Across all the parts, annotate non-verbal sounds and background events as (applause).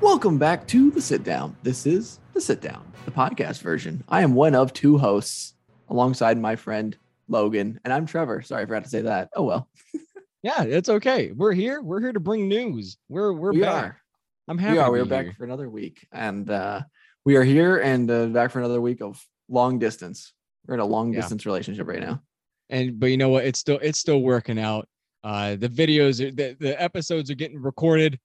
Welcome back to the sit down. This is the sit down, the podcast version. I am one of two hosts alongside my friend Logan, and I'm Trevor. Sorry, I forgot to say that. Oh well. (laughs) Yeah, it's okay. We're here. We're here to bring news. We're we're we back. are. I'm happy. We are. We are back for another week, and uh, we are here and uh, back for another week of long distance. We're in a long Yeah. distance relationship right now. and but you know what? It's still it's still working out. Uh, the videos, the the episodes are getting recorded.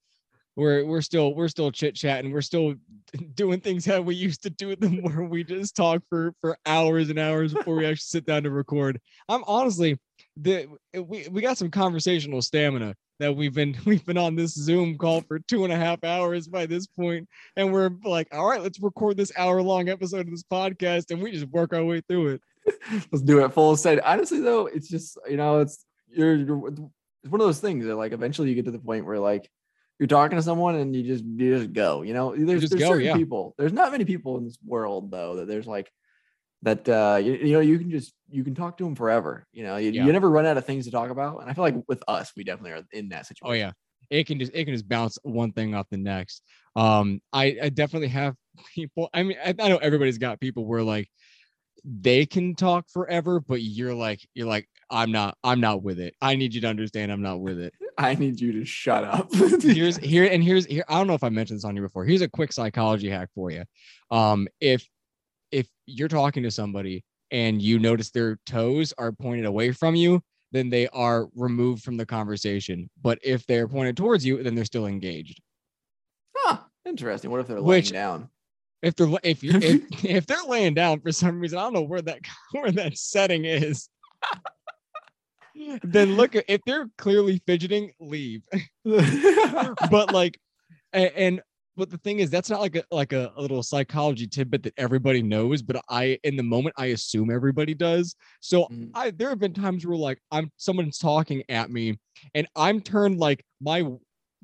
We're we're still we're still chit chatting. We're still (laughs) doing things how we used to do them, where we just talk for for hours and hours before we actually sit down to record. I'm honestly the eh, we we got some conversational stamina that we've been (laughs) we've been on this Zoom call for two and a half hours by this point, and we're like, all right, let's record this hour long episode of this podcast, and we just work our way through it. (laughs) Let's do it full set. Honestly, though, it's just you know, it's you're, you're it's one of those things that like eventually you get to the point where like you're talking to someone and you just you just go. You know, there's, just there's go, certain yeah. people. There's not many people in this world though that there's like that. uh you, you know, you can just you can talk to them forever. You know, you, Yeah. you never run out of things to talk about. And I feel like with us, we definitely are in that situation. Oh yeah, it can just it can just bounce one thing off the next. Um, I I definitely have (laughs) people. I mean, I, I know everybody's got people where like they can talk forever, but you're like you're like I'm not I'm not with it. I need you to understand I'm not with it. (laughs) I need you to shut up. Here's (laughs) here and here's here. I don't know if I mentioned this on here before. Here's a quick psychology hack for you. Um, if if you're talking to somebody and you notice their toes are pointed away from you, then they are removed from the conversation. But if they're pointed towards you, then they're still engaged. Huh, interesting. What if they're Which- laying down? If they're if you (laughs) if, if they're laying down for some reason, I don't know where that (laughs) where that setting is. (laughs) then look if they're clearly fidgeting, leave. but like a- and, but the thing is that's not like a like a, a little psychology tidbit that everybody knows but i in the moment i assume everybody does so Mm. i there have been times where like i'm someone's talking at me and i'm turned like my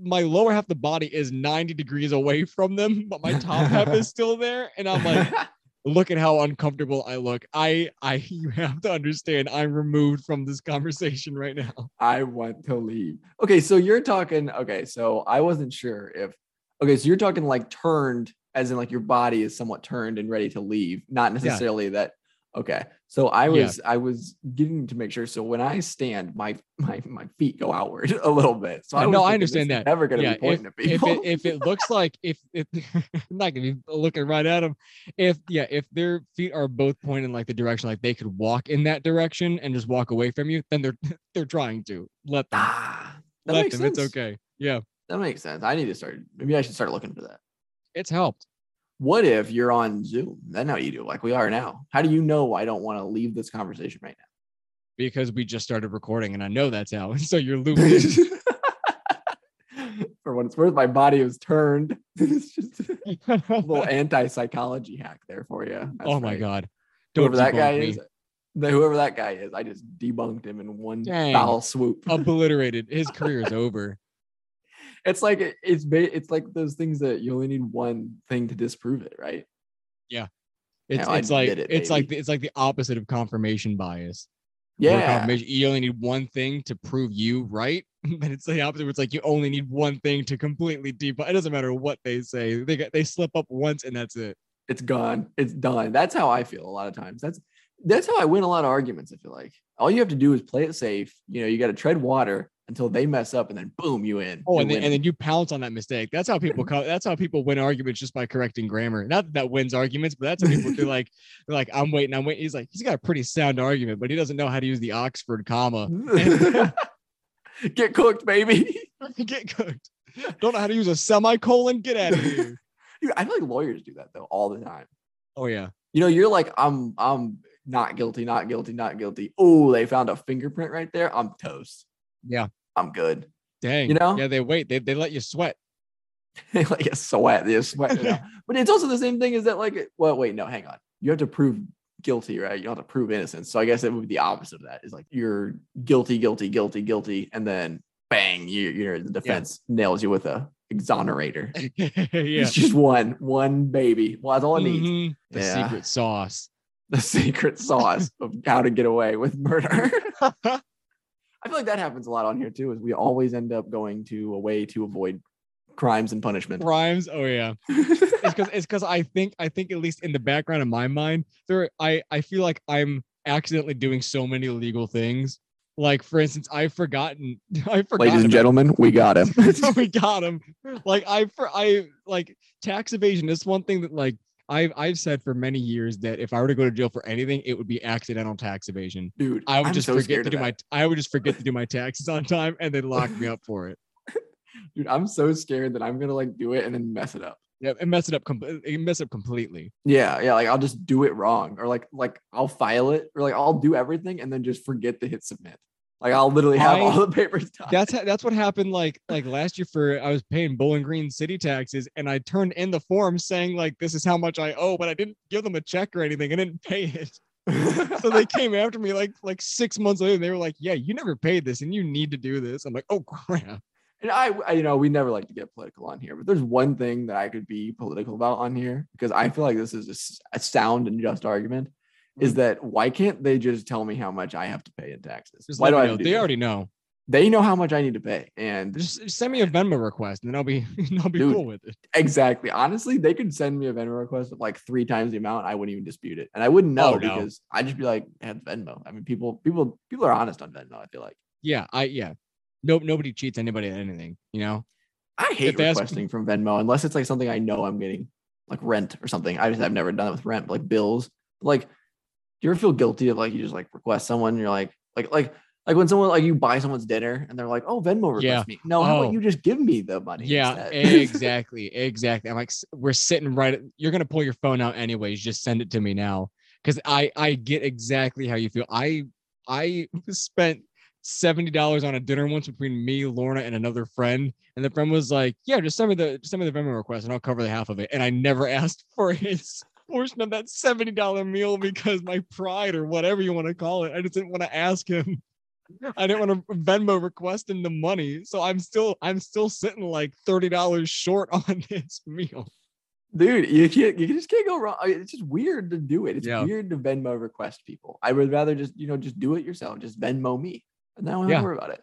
my lower half of the body is 90 degrees away from them but my top half is (laughs) still there and i'm like (laughs) look at how uncomfortable i look i i (laughs) you have to understand i'm removed from this conversation right now I want to leave. Okay, so you're talking. Okay, so I wasn't sure if. Okay, so you're talking like turned, as in like your body is somewhat turned and ready to leave, not necessarily that. Okay, so I Yeah. was I was getting to make sure. So when I stand, my (laughs) my my feet go outward (laughs) a little bit. So Yeah, was no, I understand that. Never gonna yeah, be pointing at if, if people. it if it looks like if if (laughs) I'm not gonna be looking right at them, if yeah, if their feet are both pointing like the direction, like they could walk in that direction and just walk away from you, then they're they're trying to let them ah, that let makes them. It's okay. Yeah, That makes sense. I need to start. Maybe I should start looking for that. it's helped. What if you're on Zoom? Then how you do like we are now? How do you know I don't want to leave this conversation right now? Because we just started recording and I know that's how. (laughs) So you're looped. (laughs) For what it's worth, my body was turned. (laughs) it's just a little anti-psychology hack there for you. That's oh my right. god. Whoever that guy me. is, whoever that guy is, I just debunked him in one Dang. foul swoop. Obliterated. His career is over. It's like it's it's like those things that you only need one thing to disprove it, right? Yeah. It's it's like it, it's like the, it's like the opposite of confirmation bias. Yeah. confirmation- you only need one thing to prove you right. (laughs) But it's the opposite. Where it's like you only need one thing to completely deep. It doesn't matter what they say. They they slip up once and that's it. it's gone. It's done. That's how I feel a lot of times. That's that's how I win a lot of arguments. I feel like all you have to do is play it safe. You know, you got to tread water until they mess up, and then boom, you in. Oh, and then, and then you pounce on that mistake. That's how people co- that's how people win arguments just by correcting grammar. Not that that wins arguments, but that's how people (laughs) like they're like I'm waiting, I'm waiting. He's like he's got a pretty sound argument, but he doesn't know how to use the Oxford comma. (laughs) (laughs) get cooked, baby. Get cooked. Don't know how to use a semicolon. Get out of here. Dude, I feel like lawyers do that though all the time. Oh yeah. You know, you're like, I'm, I'm not guilty, not guilty, not guilty. Oh, they found a fingerprint right there. I'm toast. Yeah. I'm good. Dang. You know? Yeah, they wait. They, they let you sweat. (laughs) like a sweat, they sweat it out. (laughs) But it's also the same thing as that, like, well, wait, no, hang on. You have to prove guilty, right? You don't have to prove innocence. So I guess it would be the opposite of that. Is like you're guilty, guilty, guilty, guilty, and then bang, you, you're the defense nails you with a exonerator. (laughs) yeah. It's just one, one baby. Well, that's all it needs. Mhm. The Yeah. secret sauce. The secret sauce of how to get away with murder. I feel like that happens a lot on here too. Is we always end up going to a way to avoid crimes and punishment. Crimes. Oh yeah. (laughs) it's because it's because I think I think at least in the background of my mind, there I I feel like I'm accidentally doing so many illegal things. Like for instance, I've forgotten. (laughs) I forgot. Ladies and about- gentlemen, we got him. (laughs) we got him. Like I for I like tax evasion is one thing that like I've I've said for many years that if I were to go to jail for anything, it would be accidental tax evasion. Dude, I would I'm just so forget to do my I would just forget to do my (laughs) taxes on time and they'd lock me up for it. (laughs) Dude, I'm so scared that I'm gonna like do it and then mess it up. Yeah, and mess it up completely. Mess it up completely. Yeah, yeah, like I'll just do it wrong, or like like I'll file it, or like I'll do everything and then just forget to hit submit. Like I'll literally have I- all the papers done. That's that's what happened. Like like last year for I was paying Bowling Green city taxes and I turned in the form saying like this is how much I owe, but I didn't give them a check or anything. I didn't pay it. (laughs) so they came after me like like six months later. And they were like, "Yeah, you never paid this, and you need to do this." I'm like, "Oh crap!" And I, I, you know, we never like to get political on here, but there's one thing that I could be political about on here because I feel like this is a sound and just argument. Is Mm. that why can't they just tell me how much I have to pay in taxes? Just why do I? know. do They this? already know. They know how much I need to pay, and Just send me a Venmo request, and then I'll be (laughs) I'll be Dude. cool with it. exactly, honestly, they could send me a Venmo request of like three times the amount. I wouldn't even dispute it, and I wouldn't know Oh, no. because I'd just be like, "Had Venmo." I mean, people, people, people are honest on Venmo. I feel like Yeah, I yeah. Nope, nobody cheats anybody at anything. You know. I hate they ask- requesting from Venmo unless it's like something I know I'm getting, like rent or something. I just I've never done it with rent, but like bills. Like, do you ever feel guilty of like you just like request someone? You're like, like, like, like when someone like you buy someone's dinner and they're like, oh, Venmo request Yeah. me. No, how Oh. about you just give me the money? Yeah, exactly, exactly. I'm like, we're sitting right. You're gonna pull your phone out anyways. Just send it to me now, because I I get exactly how you feel. I I spent seventy dollars on a dinner once between me, Lorna, and another friend, and the friend was like, "Yeah, just send me the send me the Venmo request, and I'll cover the half of it." And I never (laughs) asked for his portion of that seventy dollar meal because my pride or whatever you want to call it, I just didn't want to ask him. (laughs) I didn't want to Venmo request him the money, so I'm still I'm still sitting like thirty dollars short (laughs) on this meal. dude, you can't, you just can't go wrong. It's just weird to do it. It's Yeah. weird to Venmo request people. I would rather just, you know, just do it yourself. Just Venmo me, and then I don't have Yeah. to worry about it.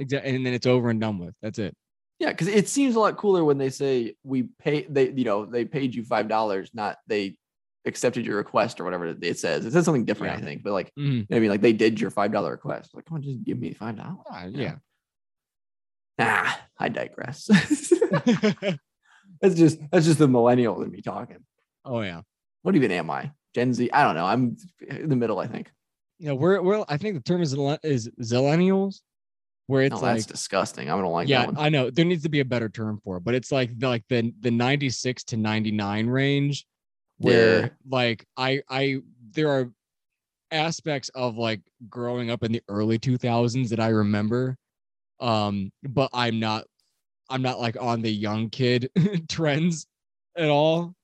Exactly, and then it's over and done with. That's it. Yeah, because it seems a lot cooler when they say we pay they you know they paid you five dollars, not they accepted your request or whatever it says. It says something different, I think. But like Mhm. I mean, like they did your five dollar request. Like, come on, just give me five dollars. Ah, Yeah. yeah. Ah, I digress. (laughs) that's just that's just the millennial in me talking. oh yeah. What even am I? Gen Z? I don't know. I'm in the middle. I think. Yeah, we're we're I think the term is is zillennials, where it's no, like that's disgusting. I don't like yeah, that one. I know there needs to be a better term for it, but it's like the like the the 96 to 99 range where Yeah. like I I there are aspects of like growing up in the early 2000s that I remember um but I'm not I'm not like on the young kid (laughs) trends at all.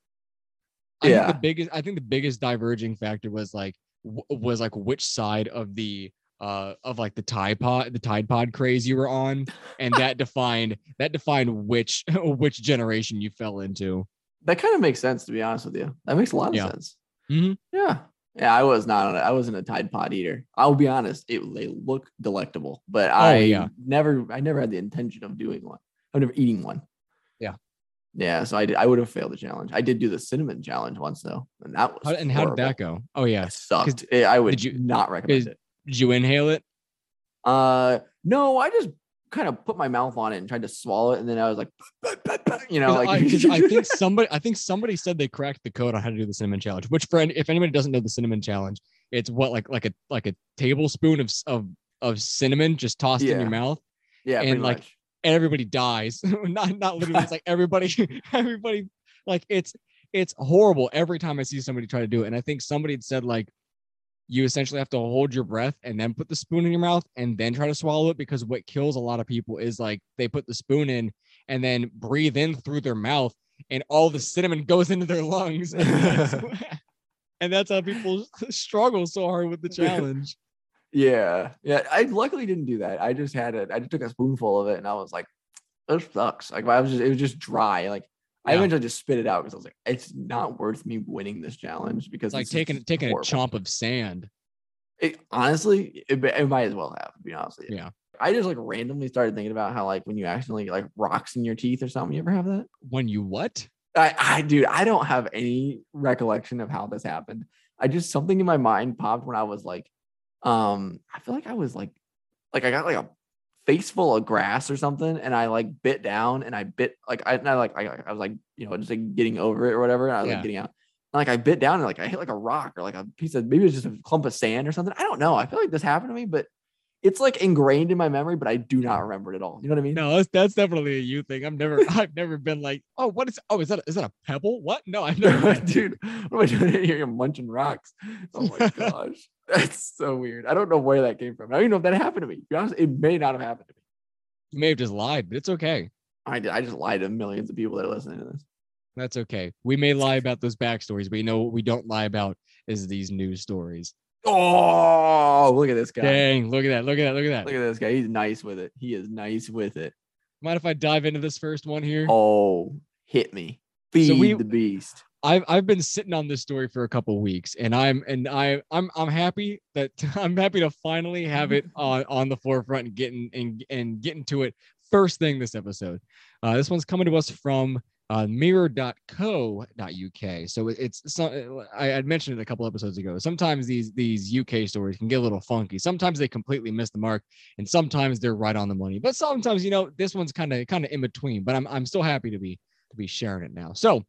I think Yeah. the biggest I think the biggest diverging factor was like w- was like which side of the uh of like the Tide Pod the Tide Pod craze you were on and that defined that defined which (laughs) which generation you fell into. That kind of makes sense to be honest with you. That makes a lot of Yeah. sense. Mhm. Yeah. Yeah, I was not on it. I wasn't a Tide Pod eater. I'll be honest, it they look delectable, but I Oh, yeah. never I never had the intention of doing one. I'm never eating one. Yeah. Yeah, so I did I would have failed the challenge. I did do the cinnamon challenge once though, and that was How, and how did that go? Oh yeah. It sucked. Eh, I would did you- not recommend it. Did you inhale it? Uh no, I just kind of put my mouth on it and tried to swallow it, and then I was like, you know, like I, I think (laughs) somebody I think somebody said they cracked the code on how to do the cinnamon challenge. Which any, if anybody doesn't know the cinnamon challenge, it's what like like a like a tablespoon of of of cinnamon just tossed in your mouth, yeah, and, like, much. and everybody dies. (laughs) not not literally. It's like (laughs) everybody everybody like it's it's horrible every time I see somebody try to do it. And I think somebody said like you essentially have to hold your breath and then put the spoon in your mouth and then try to swallow it because what kills a lot of people is like they put the spoon in and then breathe in through their mouth and all the cinnamon goes into their lungs and that's, (laughs) (laughs) and that's how people (laughs) struggle so hard with the challenge Yeah, yeah. I luckily didn't do that. I just had it. I just took a spoonful of it, and I was like, "This sucks." Like I was just, it was just dry. Like I Yeah. eventually just spit it out because I was like, "It's not worth me winning this challenge." Because it's like taking taking a horrible. chomp of sand It, honestly, it, it might as well have. To be honest with you. Yeah. I just like randomly started thinking about how like when you accidentally like rocks in your teeth or something. You ever have that? When you what? I, I dude, I don't have any recollection of how this happened. I just something in my mind popped when I was like, um, I feel like I was like, like I got like a face full of grass or something, and I like bit down and I bit like I, I like I, I was like you know just like getting over it or whatever. And I was Yeah. like getting out. And, like I bit down and like I hit like a rock or like a piece of maybe it was just a clump of sand or something. I don't know. I feel like this happened to me, but it's like ingrained in my memory, but I do not remember it at all. You know what I mean? No, that's, that's definitely a you thing. I've never, (laughs) I've never been like, oh, what is? Oh, is that? Is that a pebble? What? No, I've never. (laughs) dude, what am I doing here? You're munching rocks. (laughs) Oh my gosh. That's so weird. I don't know where that came from. I don't even know if that happened to me. To be honest, it may not have happened to me. You may have just lied, but it's okay. I did. I just lied to millions of people that are listening to this. That's okay. We may lie about those backstories, but you know what we don't lie about is these news stories. Oh, look at this guy. Dang, look at that, look at that, look at that. Look at this guy. He's nice with it. He is nice with it. Mind if I dive into this first one here? Oh, hit me. Feed we- the beast. I've I've been sitting on this story for a couple weeks, and I'm and I I'm I'm happy that (laughs) I'm happy to finally have it (laughs) on on the forefront and getting and and getting to it first thing this episode. Uh, this one's coming to us from uh, mirror.co.uk. So it's so I had mentioned it a couple episodes ago. Sometimes these these UK stories can get a little funky. Sometimes they completely miss the mark, and sometimes they're right on the money. But sometimes you know this one's kind of kind of in between. But I'm I'm still happy to be to be sharing it now. So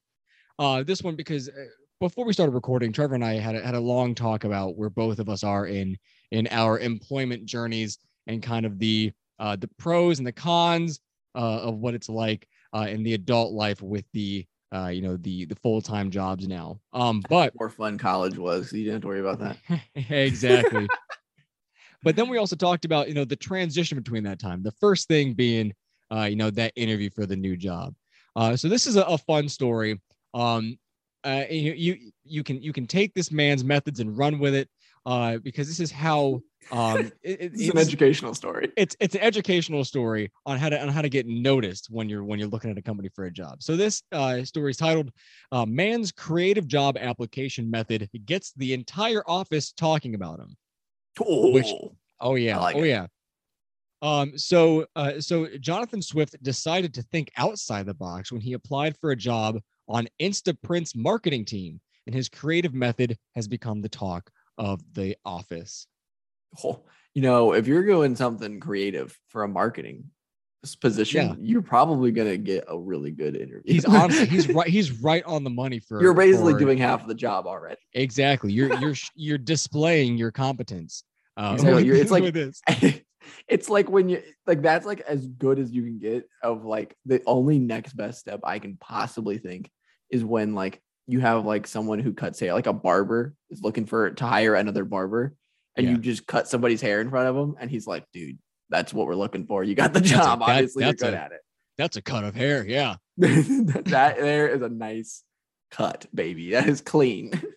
uh, this one because uh, before we started recording, Trevor and I had a, had a long talk about where both of us are in in our employment journeys and kind of the uh, the pros and the cons uh, of what it's like uh, in the adult life with the uh, you know the the full time jobs now. Um, but More fun college was. So you didn't have to worry about that. (laughs) exactly. (laughs) but then we also talked about you know the transition between that time. The first thing being uh, you know that interview for the new job. Uh, so this is a, a fun story. Um, uh, you, you you can you can take this man's methods and run with it uh, because this is how um, (laughs) it, it- This is an educational story. it's it's an educational story on how to on how to get noticed when you're when you're looking at a company for a job. So this uh, story is titled uh, "Man's Creative Job Application Method Gets the Entire Office Talking About Him." which- Oh, Oh yeah, like oh it. yeah. Um, so uh, so Jonathan Swift decided to think outside the box when he applied for a job on Instaprint's marketing team, and his creative method has become the talk of the office. Oh, you know, if you're doing something creative for a marketing position, Yeah. you're probably gonna get a really good interview. He's honestly he's (laughs) right he's right on the money for You're basically for- doing half of the job already. exactly you're you're you're displaying your competence. Uh, Exactly, it's like- this. (laughs) it's like when you like that's like as good as you can get of like the only next best step I can possibly think is when like you have like someone who cuts hair, like a barber is looking for to hire another barber, and Yeah. you just cut somebody's hair in front of him, and he's like, dude, that's what we're looking for. You got the a- job. that- Obviously, you're good a- at it. That's a cut of hair. Yeah. (laughs) that there is a nice cut, baby. That is clean. (laughs)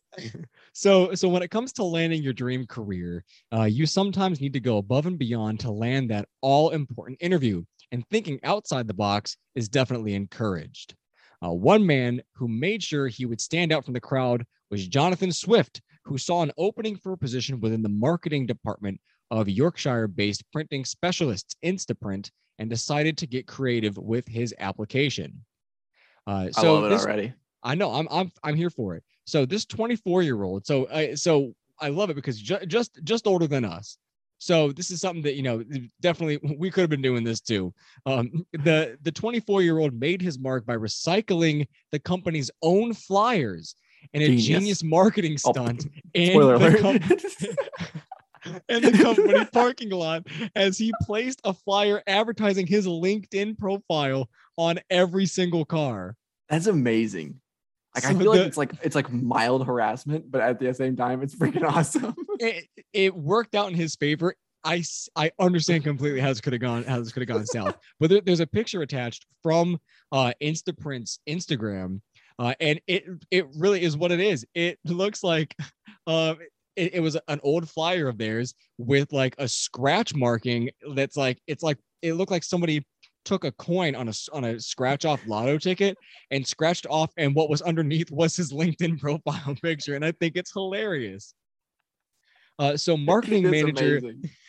So, so when it comes to landing your dream career, uh, you sometimes need to go above and beyond to land that all important interview. And thinking outside the box is definitely encouraged. Uh, one man who made sure he would stand out from the crowd was Jonathan Swift, who saw an opening for a position within the marketing department of Yorkshire-based printing specialists Instaprint, and decided to get creative with his application. Uh, I so love it this, already. I know I'm I'm I'm here for it. So this 24 year old, so I so I love it because ju- just just older than us. So this is something that you know definitely (laughs) we could have been doing this too. Um, the the 24 year old made his mark by recycling the company's own flyers in a Genius. genius marketing Oh, stunt (laughs) Spoiler the, com- (laughs) in the company parking lot as he placed a flyer advertising his LinkedIn profile on every single car. That's amazing. Like I feel like it's like it's like mild harassment, but at the same time, it's freaking (laughs) awesome. it, it worked out in his favor. I I understand completely how this could have gone how this could have gone south, (laughs) but there, there's a picture attached from uh, Instaprint's Instagram, uh, and it it really is what it is. It looks like (laughs) uh, it, it was an old flyer of theirs with like a scratch marking that's like it's like it looked like somebody took a coin on a on a scratch off lotto ticket and scratched off and what was underneath was his linkedin (laughs) profile picture and i think it's hilarious. Uh, so (laughs) marketing manager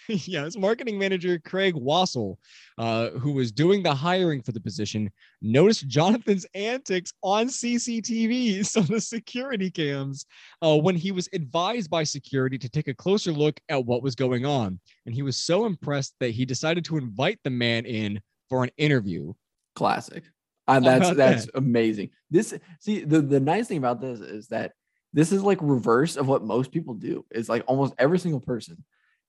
his (laughs) marketing manager Craig Wassel, uh, who was doing the hiring for the position, noticed Jonathan's antics on CCTV, so the security cams, uh, when he was advised by security to take a closer look at what was going on, and he was so impressed that he decided to invite the man in for an interview. Classic. Uh, that's that's that? amazing. This see the the nice thing about this is that this is like reverse of what most people do. It's like almost every single person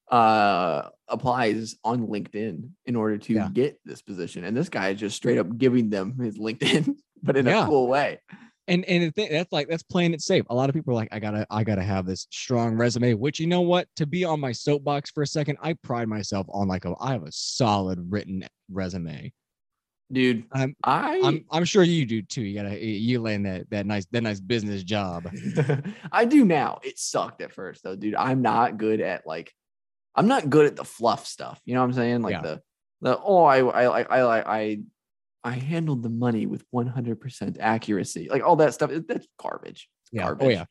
uh applies on LinkedIn in order to yeah. get this position. And this guy is just straight up giving them his LinkedIn, (laughs) but in yeah. a cool way. And and th- that's like that's playing it safe. A lot of people are like, I gotta I gotta have this strong resume. Which you know what? To be on my soapbox for a second, I pride myself on like a I have a solid written resume dude. I'm, I, I'm, I'm sure you do too. You gotta, you land that, that nice, that nice business job. (laughs) I do now. It sucked at first though, dude. I'm not good at like, I'm not good at the fluff stuff. You know what I'm saying? Like yeah. the, the oh, I, I, I, I, I, handled the money with 100% accuracy. Like all that stuff. That's garbage. Yeah. Garbage. Oh yeah.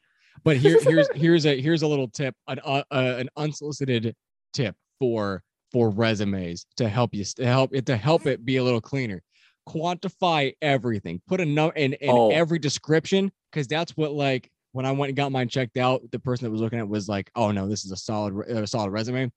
But here, (laughs) here's, here's a, here's a little tip, an, uh, uh, an unsolicited tip for for resumes to help you to help it to help it be a little cleaner quantify everything. Put a note in, in oh. every description because that's what like when I went and got mine checked out, the person that was looking at was like, "Oh no, this is a solid, a solid resume."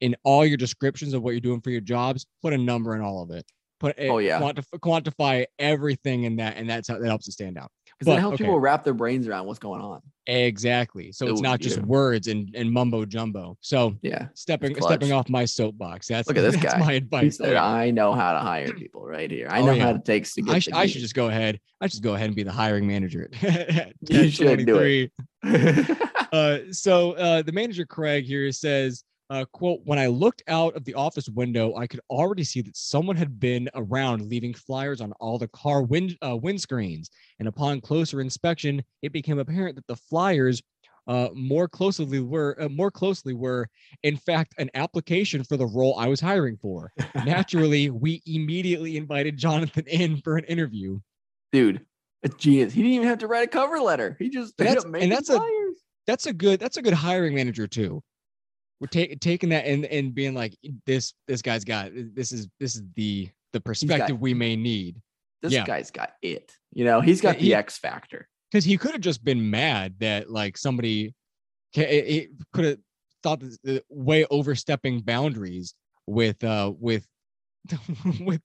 In all your descriptions of what you're doing for your jobs, put a number in all of it. Put oh yeah, quantify, quantify everything in that, and that's how that helps it stand out because it helps okay. people wrap their brains around what's going on. Exactly. So it's not just yeah. words and, and mumbo jumbo. So yeah, stepping stepping off my soapbox. That's look at this (laughs) guy. My advice. Said, I know how to hire people right here. I oh, know yeah. how it takes to get. I, sh- I should just go ahead. I should go ahead and be the hiring manager. you should do it. (laughs) (laughs) uh, so uh, the manager Craig here says uh, quote, when I looked out of the office window, I could already see that someone had been around leaving flyers on all the car wind uh, windscreens. And upon closer inspection, it became apparent that the flyers uh, more closely were uh, more closely were in fact an application for the role I was hiring for. (laughs) Naturally, we immediately invited Jonathan in for an interview. Dude, a genius. He didn't even have to write a cover letter. He just that's, and that's flyers. a that's a good that's a good hiring manager too we're taking taking that and and being like this this guy's got this is this is the the perspective got, we may need. This yeah. guy's got it. You know, he's got the X factor. Because he could have just been mad that like somebody could have thought this, way overstepping boundaries with uh with (laughs) with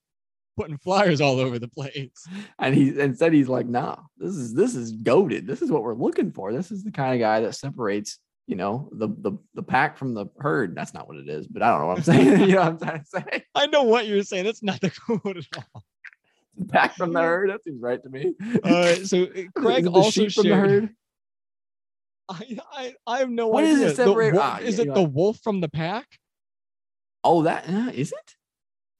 putting flyers all over the place. And he instead he's like, nah, this is this is goaded. This is what we're looking for. This is the kind of guy that separates you know the the the pack from the herd. That's not what it is, but I don't know what I'm saying. (laughs) you know what I'm trying to say? I know what you're saying. That's not the (laughs) quote at all. The pack from the herd. That seems right to me. Uh, so (laughs) Craig also shared. I, I I have no what idea. What is it separate? Wolf, ah, is yeah, it the wolf from the pack? Oh, that uh, is it.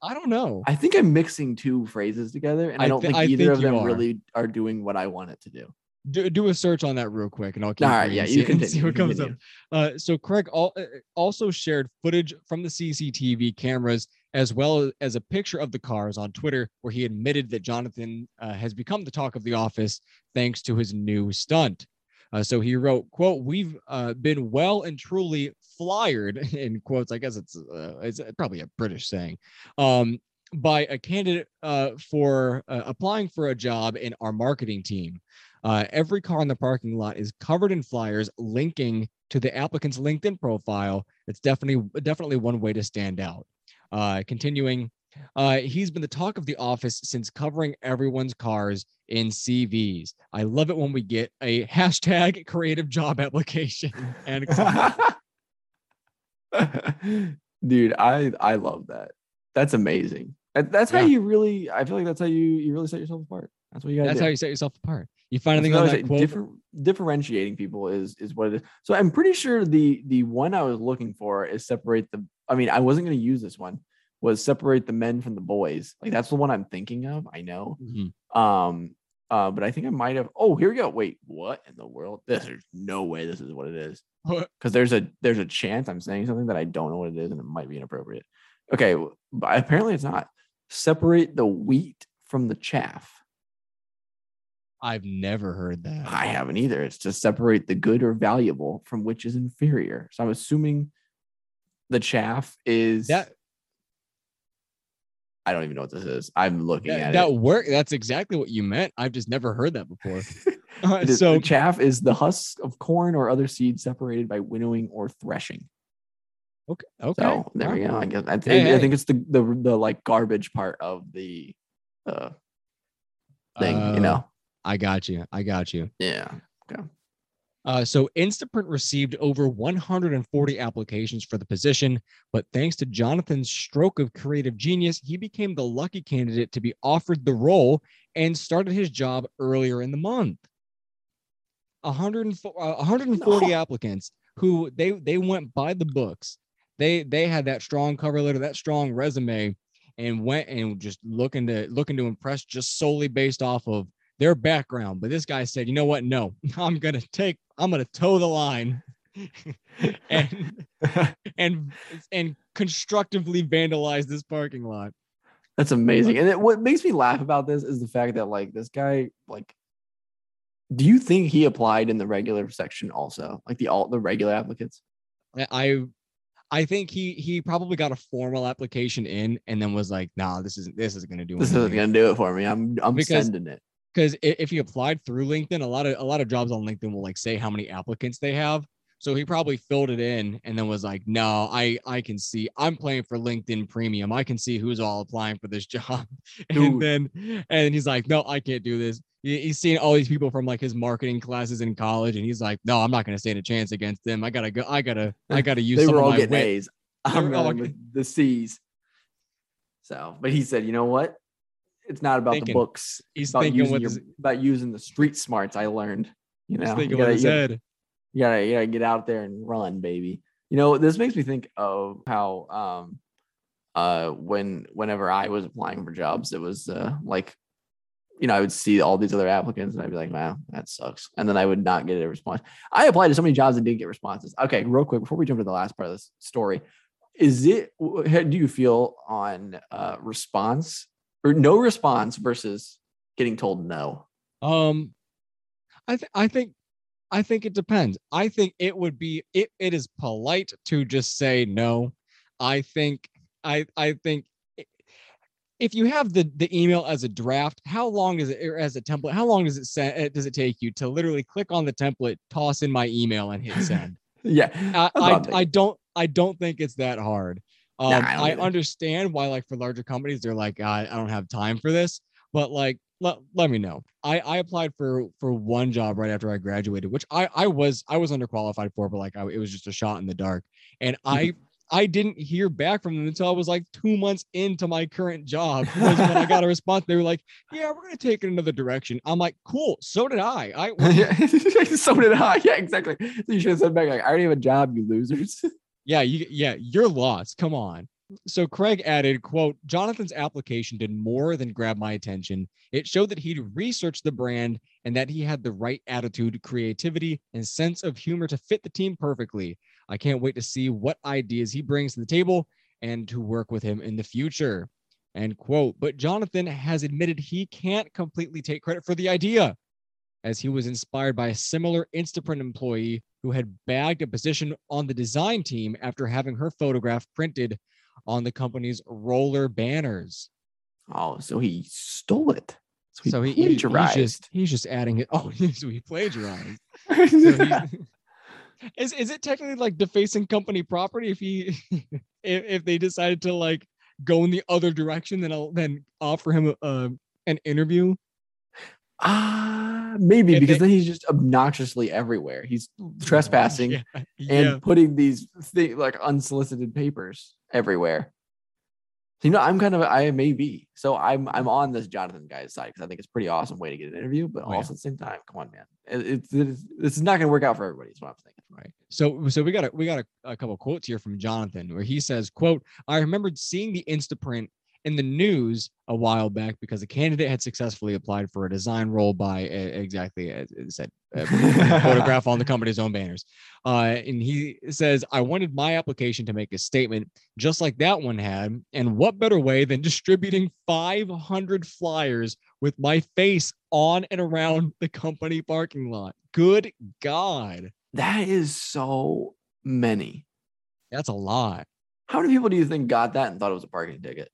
I don't know. I think I'm mixing two phrases together, and I, I don't th- think either think of them are. really are doing what I want it to do do, do a search on that real quick and I'll keep All right, yeah, see, (laughs) you can see what comes up. Uh, so Craig uh, also shared footage from the CCTV cameras as well as a picture of the cars on Twitter where he admitted that Jonathan uh, has become the talk of the office thanks to his new stunt. Uh, so he wrote, "quote We've uh, been well and truly flyered (laughs) in quotes. I guess it's uh, it's probably a British saying." Um, by a candidate uh, for uh, applying for a job in our marketing team. Uh, every car in the parking lot is covered in flyers linking to the applicant's LinkedIn profile. It's definitely definitely one way to stand out. Uh, continuing, uh, he's been the talk of the office since covering everyone's cars in CVs. I love it when we get a (laughs) hashtag creative job application. (laughs) And dude, I I love that. That's amazing. That's how yeah. you really. I feel like that's how you you really set yourself apart. That's what you got. That's do. how you set yourself apart. You find anything on that quote? Differ, differentiating people is is what it is. So I'm pretty sure the the one I was looking for is separate the. I mean, I wasn't going to use this one. Was separate the men from the boys. Like that's the one I'm thinking of. I know. Mm-hmm. Um. Uh. But I think I might have. Oh, here we go. Wait. What in the world? This, there's no way this is what it is. Because there's a there's a chance I'm saying something that I don't know what it is and it might be inappropriate. Okay. But apparently it's not. Separate the wheat from the chaff. I've never heard that. I haven't either. It's to separate the good or valuable from which is inferior. So I'm assuming the chaff is That I don't even know what this is. I'm looking that, at that it. work. That's exactly what you meant. I've just never heard that before. (laughs) Uh, so chaff is the husk of corn or other seeds separated by winnowing or threshing. Okay, okay. So there we go. I guess I, Hey, I think it's the, the the like garbage part of the uh thing, Uh, you know. I got you. I got you. Yeah. Uh, so Instaprint received over 140 applications for the position, but thanks to Jonathan's stroke of creative genius, he became the lucky candidate to be offered the role and started his job earlier in the month. 104 uh, 140 No. applicants who they they went by the books. They they had that strong cover letter, that strong resume, and went and just looking to looking to impress just solely based off of their background. But this guy said, you know what? No, (laughs) I'm gonna take, I'm gonna toe the line (laughs) and (laughs) and and constructively vandalize this parking lot. That's amazing. And it, what makes me laugh about this is the fact that like this guy like do you think he applied in the regular section also? Like the all the regular applicants? I- I think he he probably got a formal application in and then was like, nah, this isn't this isn't gonna do This isn't gonna do it for me. I'm I'm Because- sending it. because if he applied through LinkedIn, a lot of a lot of jobs on LinkedIn will like say how many applicants they have. So he probably filled it in and then was like, "No, I I can see. I'm playing for LinkedIn Premium. I can see who's all applying for this (laughs) job." Dude. And then and he's like, "No, I can't do this." He- He's seeing all these people from like his marketing classes in college, and he's like, "No, I'm not going to stand a chance against them. I gotta go. I gotta. I gotta use (laughs) They some were of all my getting wit." A's. I'm running with the C's. So, but he said, you know what? It's not about the books. He's about thinking using your, his, about using the street smarts I learned. You know, thinking you gotta, you gotta- you gotta, you gotta get out there and run, baby. You know, this makes me think of how um uh when whenever I was applying for jobs, it was uh like you know, I would see all these other applicants and I'd be like, wow, that sucks. And then I would not get a response. I applied to so many jobs and didn't get responses. Okay, real quick, before we jump to the last part of this story, is it how do you feel on uh response or no response versus getting told no? Um, I think I think I think it depends. I think it would be it, it is polite to just say no. I think I I think if you have the the email as a draft, how long is it or as a template? How long does it send? Does it take you to literally click on the template, toss in my email, and hit send? (laughs) Yeah. I, I, I don't I don't think it's that hard. Um, Nah, I I understand why like for larger companies they're like I, I don't have time for this, but like let, let me know. I, I applied for for one job right after I graduated, which I I was I was underqualified for, but like I, it was just a shot in the dark, and I I didn't hear back from them until I was like two months into my current job. When I got a (laughs) response. They were like, "Yeah, we're gonna take it another direction." I'm like, "Cool." So did I. I (laughs) (laughs) so did I. Yeah, exactly. So you should have said back like, I already have a job, you losers. Yeah, you yeah, you're lost. Come on. So Craig added, quote, Jonathan's application did more than grab my attention. It showed that he'd researched the brand and that he had the right attitude, creativity, and sense of humor to fit the team perfectly. I can't wait to see what ideas he brings to the table and to work with him in the future. End quote. But Jonathan has admitted he can't completely take credit for the idea, as he was inspired by a similar Instaprint employee who had bagged a position on the design team after having her photograph printed on the company's roller banners. Oh, so he stole it. So he so he, he- he's plagiarized. just he's just adding it. (laughs) Oh, so he plagiarized. (laughs) So he's- is is it technically like defacing company property if he (laughs) if, if they decided to like go in the other direction then I'll then offer him a, a an interview? Ah, maybe If because they- then he's just obnoxiously everywhere. He's (laughs) trespassing Yeah, and putting these thi- like unsolicited papers everywhere. You know, I'm kind of I may be. So I'm I'm on this Jonathan guy's side because I think it's a pretty awesome way to get an interview, but Oh, yeah. also at the same time, come on, man, it, it's, it's this is not going to work out for everybody. Is what I'm thinking. Right. So so we got a we got a, a couple quotes here from Jonathan where he says, quote, I remembered seeing the Instaprint in the news a while back because a candidate had successfully applied for a design role by uh, exactly as it said uh, (laughs) photograph on the company's own banners. Uh, and he says, I wanted my application to make a statement just like that one had. And what better way than distributing 500 flyers with my face on and around the company parking lot? Good God. That is so many. That's a lot. How many people do you think got that and thought it was a parking ticket?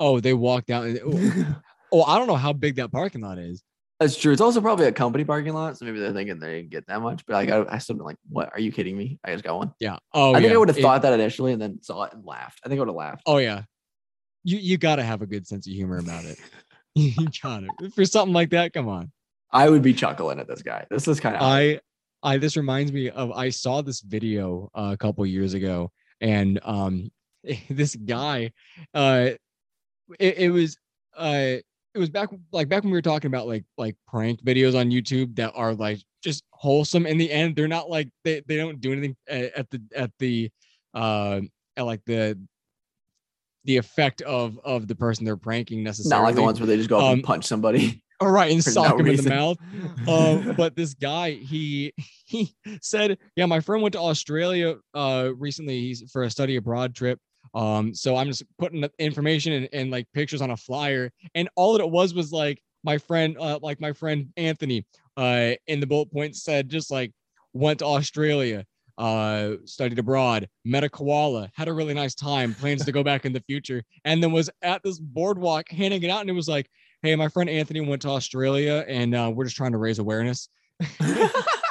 Oh, they walked out. And, (laughs) oh, I don't know how big that parking lot is. That's true. It's also probably a company parking lot, so maybe they're thinking they didn't get that much. But like, I, I still been like, "What? Are you kidding me? I just got one." Yeah. Oh, I think yeah. I would have It- thought that initially, and then saw it and laughed. I think I would have laughed. Oh yeah. You you gotta have a good sense of humor about it. (laughs) (laughs) you got it. For something like that, come on. I would be chuckling at this guy. This is kind of I I this reminds me of I saw this video uh, a couple years ago and um this guy uh it, it was uh it was back like back when we were talking about like like prank videos on YouTube that are like just wholesome in the end they're not like they, they don't do anything at, at the at the uh at like the the effect of of the person they're pranking necessarily not like the ones where they just go up Um, and punch somebody. (laughs) all right and (laughs) sock no him in the mouth (laughs) um, but this guy, he he said, yeah, my friend went to Australia uh recently. He's for a study abroad trip. Um, so I'm just putting information and, and like pictures on a flyer, and all that it was was like my friend, uh, like my friend Anthony, uh, in the bullet point said just like went to Australia, uh, studied abroad, met a koala, had a really nice time, plans to go back in the future, and then was at this boardwalk handing it out, and it was like, hey, my friend Anthony went to Australia, and uh, we're just trying to raise awareness. (laughs)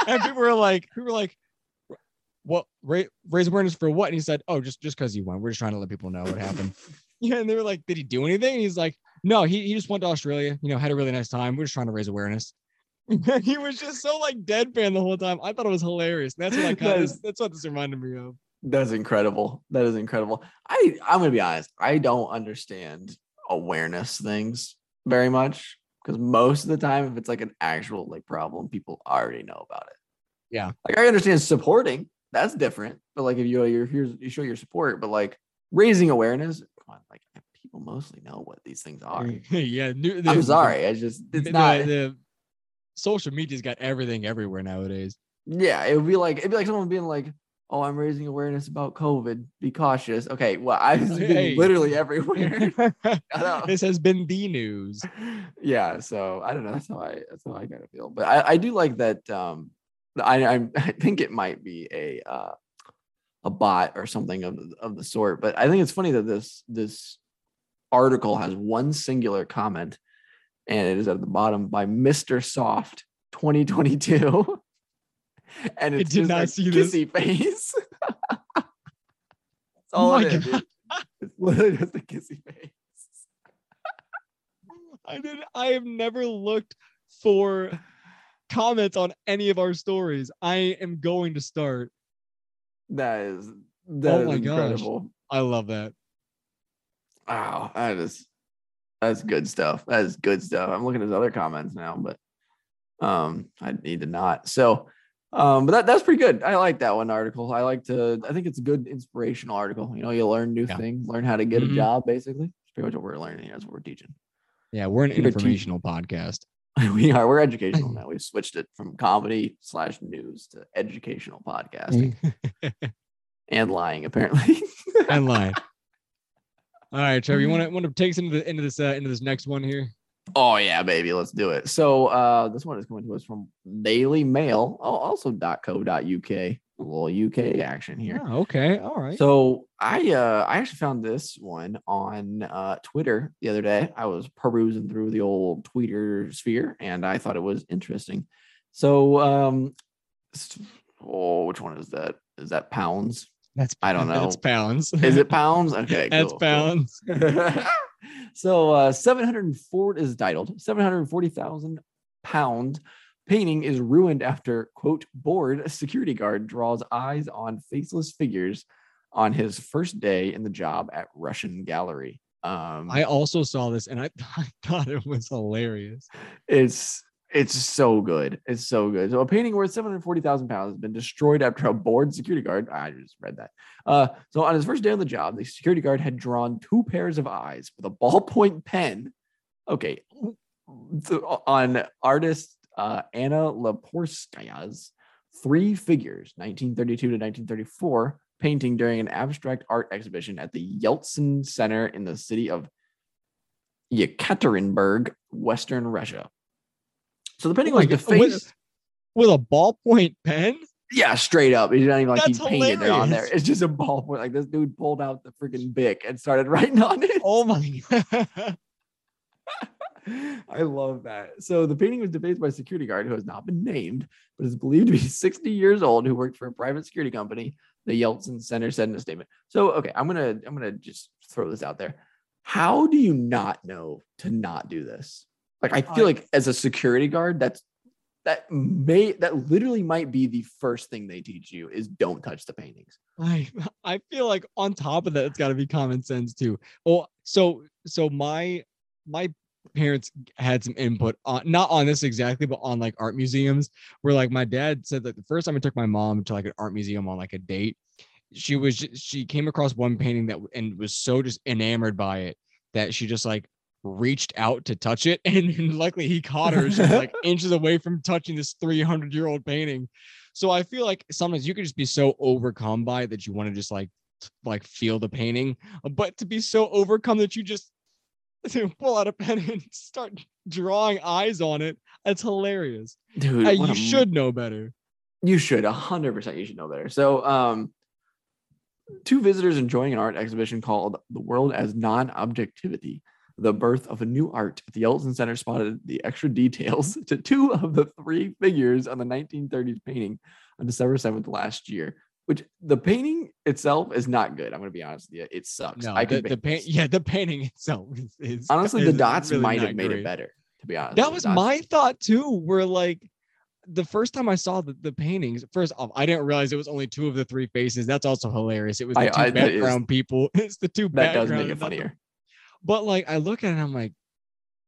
And people were like, people were like, what ra- raise awareness for what? And he said, oh, just just because he went. We're just trying to let people know what happened. (laughs) yeah, and they were like, did he do anything? And he's like, no, he, he just went to Australia. You know, had a really nice time. We're just trying to raise awareness. (laughs) he was just so like deadpan the whole time. I thought it was hilarious. And that's what I (laughs) kind of that's what this reminded me of. That's incredible. That is incredible. I I'm gonna be honest. I don't understand awareness things very much because most of the time, if it's like an actual like problem, people already know about it. Yeah. Like I understand supporting. That's different. But like if you you're here's you show your support, but like raising awareness, come on, like people mostly know what these things are. (laughs) yeah, new, I'm the- sorry. I just it's the- not. the social media's got everything everywhere nowadays. Yeah, it would be like it'd be like someone being like, "Oh, I'm raising awareness about COVID. Be cautious." Okay, well, I've (laughs) been Hey. literally everywhere. (laughs) This has been the news. yeah, so I don't know. That's how I that's how I kind of feel. But I, I do like that. Um, I I'm, (laughs) I think it might be a uh, a bot or something of the, of the sort. But I think it's funny that this this article has one singular comment, and it is at the bottom by Mister Soft 2022. (laughs) And I it's did just not a see this. kissy face. (laughs) That's Oh all my it is. dude. It's literally just a kissy face. I did. I have never looked for comments on any of our stories. I am going to start. That is that Oh is my gosh. incredible. I love that. Wow, that is that's good stuff. That is good stuff. I'm looking at his other comments now, but um I need to not. So um but that, that's pretty good. I like that one article. I like to I think it's a good inspirational article. You know, you learn new Yeah. things, learn how to get Mhm. a job basically. That's pretty much what we're learning. That's what we're teaching. Yeah, we're an a informational podcast. (laughs) we are we're educational (laughs) now. We've switched it from comedy slash news to educational podcasting (laughs) and lying, apparently. and lying. All right, Trevor, you want to want to take us into the into this uh, into this next one here? Oh yeah, baby, let's do it. So uh this one is coming to us from Daily Mail, oh, also .co.uk. A little UK action here. Yeah, okay, all right. So I uh I actually found this one on uh Twitter the other day. I was perusing through the old Twitter sphere and I thought it was interesting. So um oh which one is that? Is that pounds? that's I don't (laughs) That's know. pounds. Is it (laughs) pounds? Okay. That's cool, cool. pounds. (laughs) so uh 704 is titled 740,000 pound painting is ruined after quote bored security guard draws eyes on faceless figures on his first day in the job at Russian gallery. Um I also saw this and I, (laughs) I thought it was hilarious. it's it's so good. It's so good. So a painting worth 740,000 pounds has been destroyed after a bored security guard. I just read that. Uh, so on his first day on the job, the security guard had drawn two pairs of eyes with a ballpoint pen. Okay. On artist uh, Anna Leporskaya's three figures, 1932 to 1934, painting during an abstract art exhibition at the Yeltsin Center in the city of Yekaterinburg, Western Russia. So the painting was God, with- defaced. With a ballpoint pen? Yeah, straight up. It's not even like That's he painted it on there. It's just a ballpoint. Like this dude pulled out the freaking bic and started (laughs) writing on it. oh my (laughs) god. (laughs) I love that. So the painting was defaced by a security guard who has not been named, but is believed to be (laughs) 60 years old, who worked for a private security company. The Yeltsin Center said in a statement. So okay, I'm gonna I'm gonna just throw this out there. How do you not know to not do this? Like I feel like as a security guard, that's that may that literally might be the first thing they teach you is don't touch the paintings. I I feel like on top of that, it's got to be common sense too. Oh, so so my my parents had some input on not on this exactly, but on like art museums. Where like my dad said that the first time I took my mom to like an art museum on like a date, she was ju- she came across one painting that and was so just enamored by it that she just like reached out to touch it (laughs) and, luckily he caught her she was like (laughs) inches away from touching this 300 year old painting so i feel like sometimes you could just be so overcome by it that you want to just like like feel the painting but to be so overcome that you just (laughs) pull out a pen and start drawing eyes on it that's hilarious Dude, Hey, you a- should know better You should, hundred percent. You should know better. So, um, two visitors enjoying an art exhibition called "The World as Non-Objectivity: The Birth of a New Art" at the Yeltsin Center spotted the extra details (laughs) to two of the three figures on the 1930s painting on December 7th last year. Which the painting itself is not good. I'm going to be honest with you. It sucks. no I the, could the paint yeah the painting (laughs) itself is, is honestly, the is dots really might have made great. it better. To be honest, that was my thought too where like the first time i saw the, the paintings first off i didn't realize it was only two of the three faces that's also hilarious it was the I- two I- that is- background people (laughs) it's the two That does make it and not the- funnier. but like i look at it and i'm like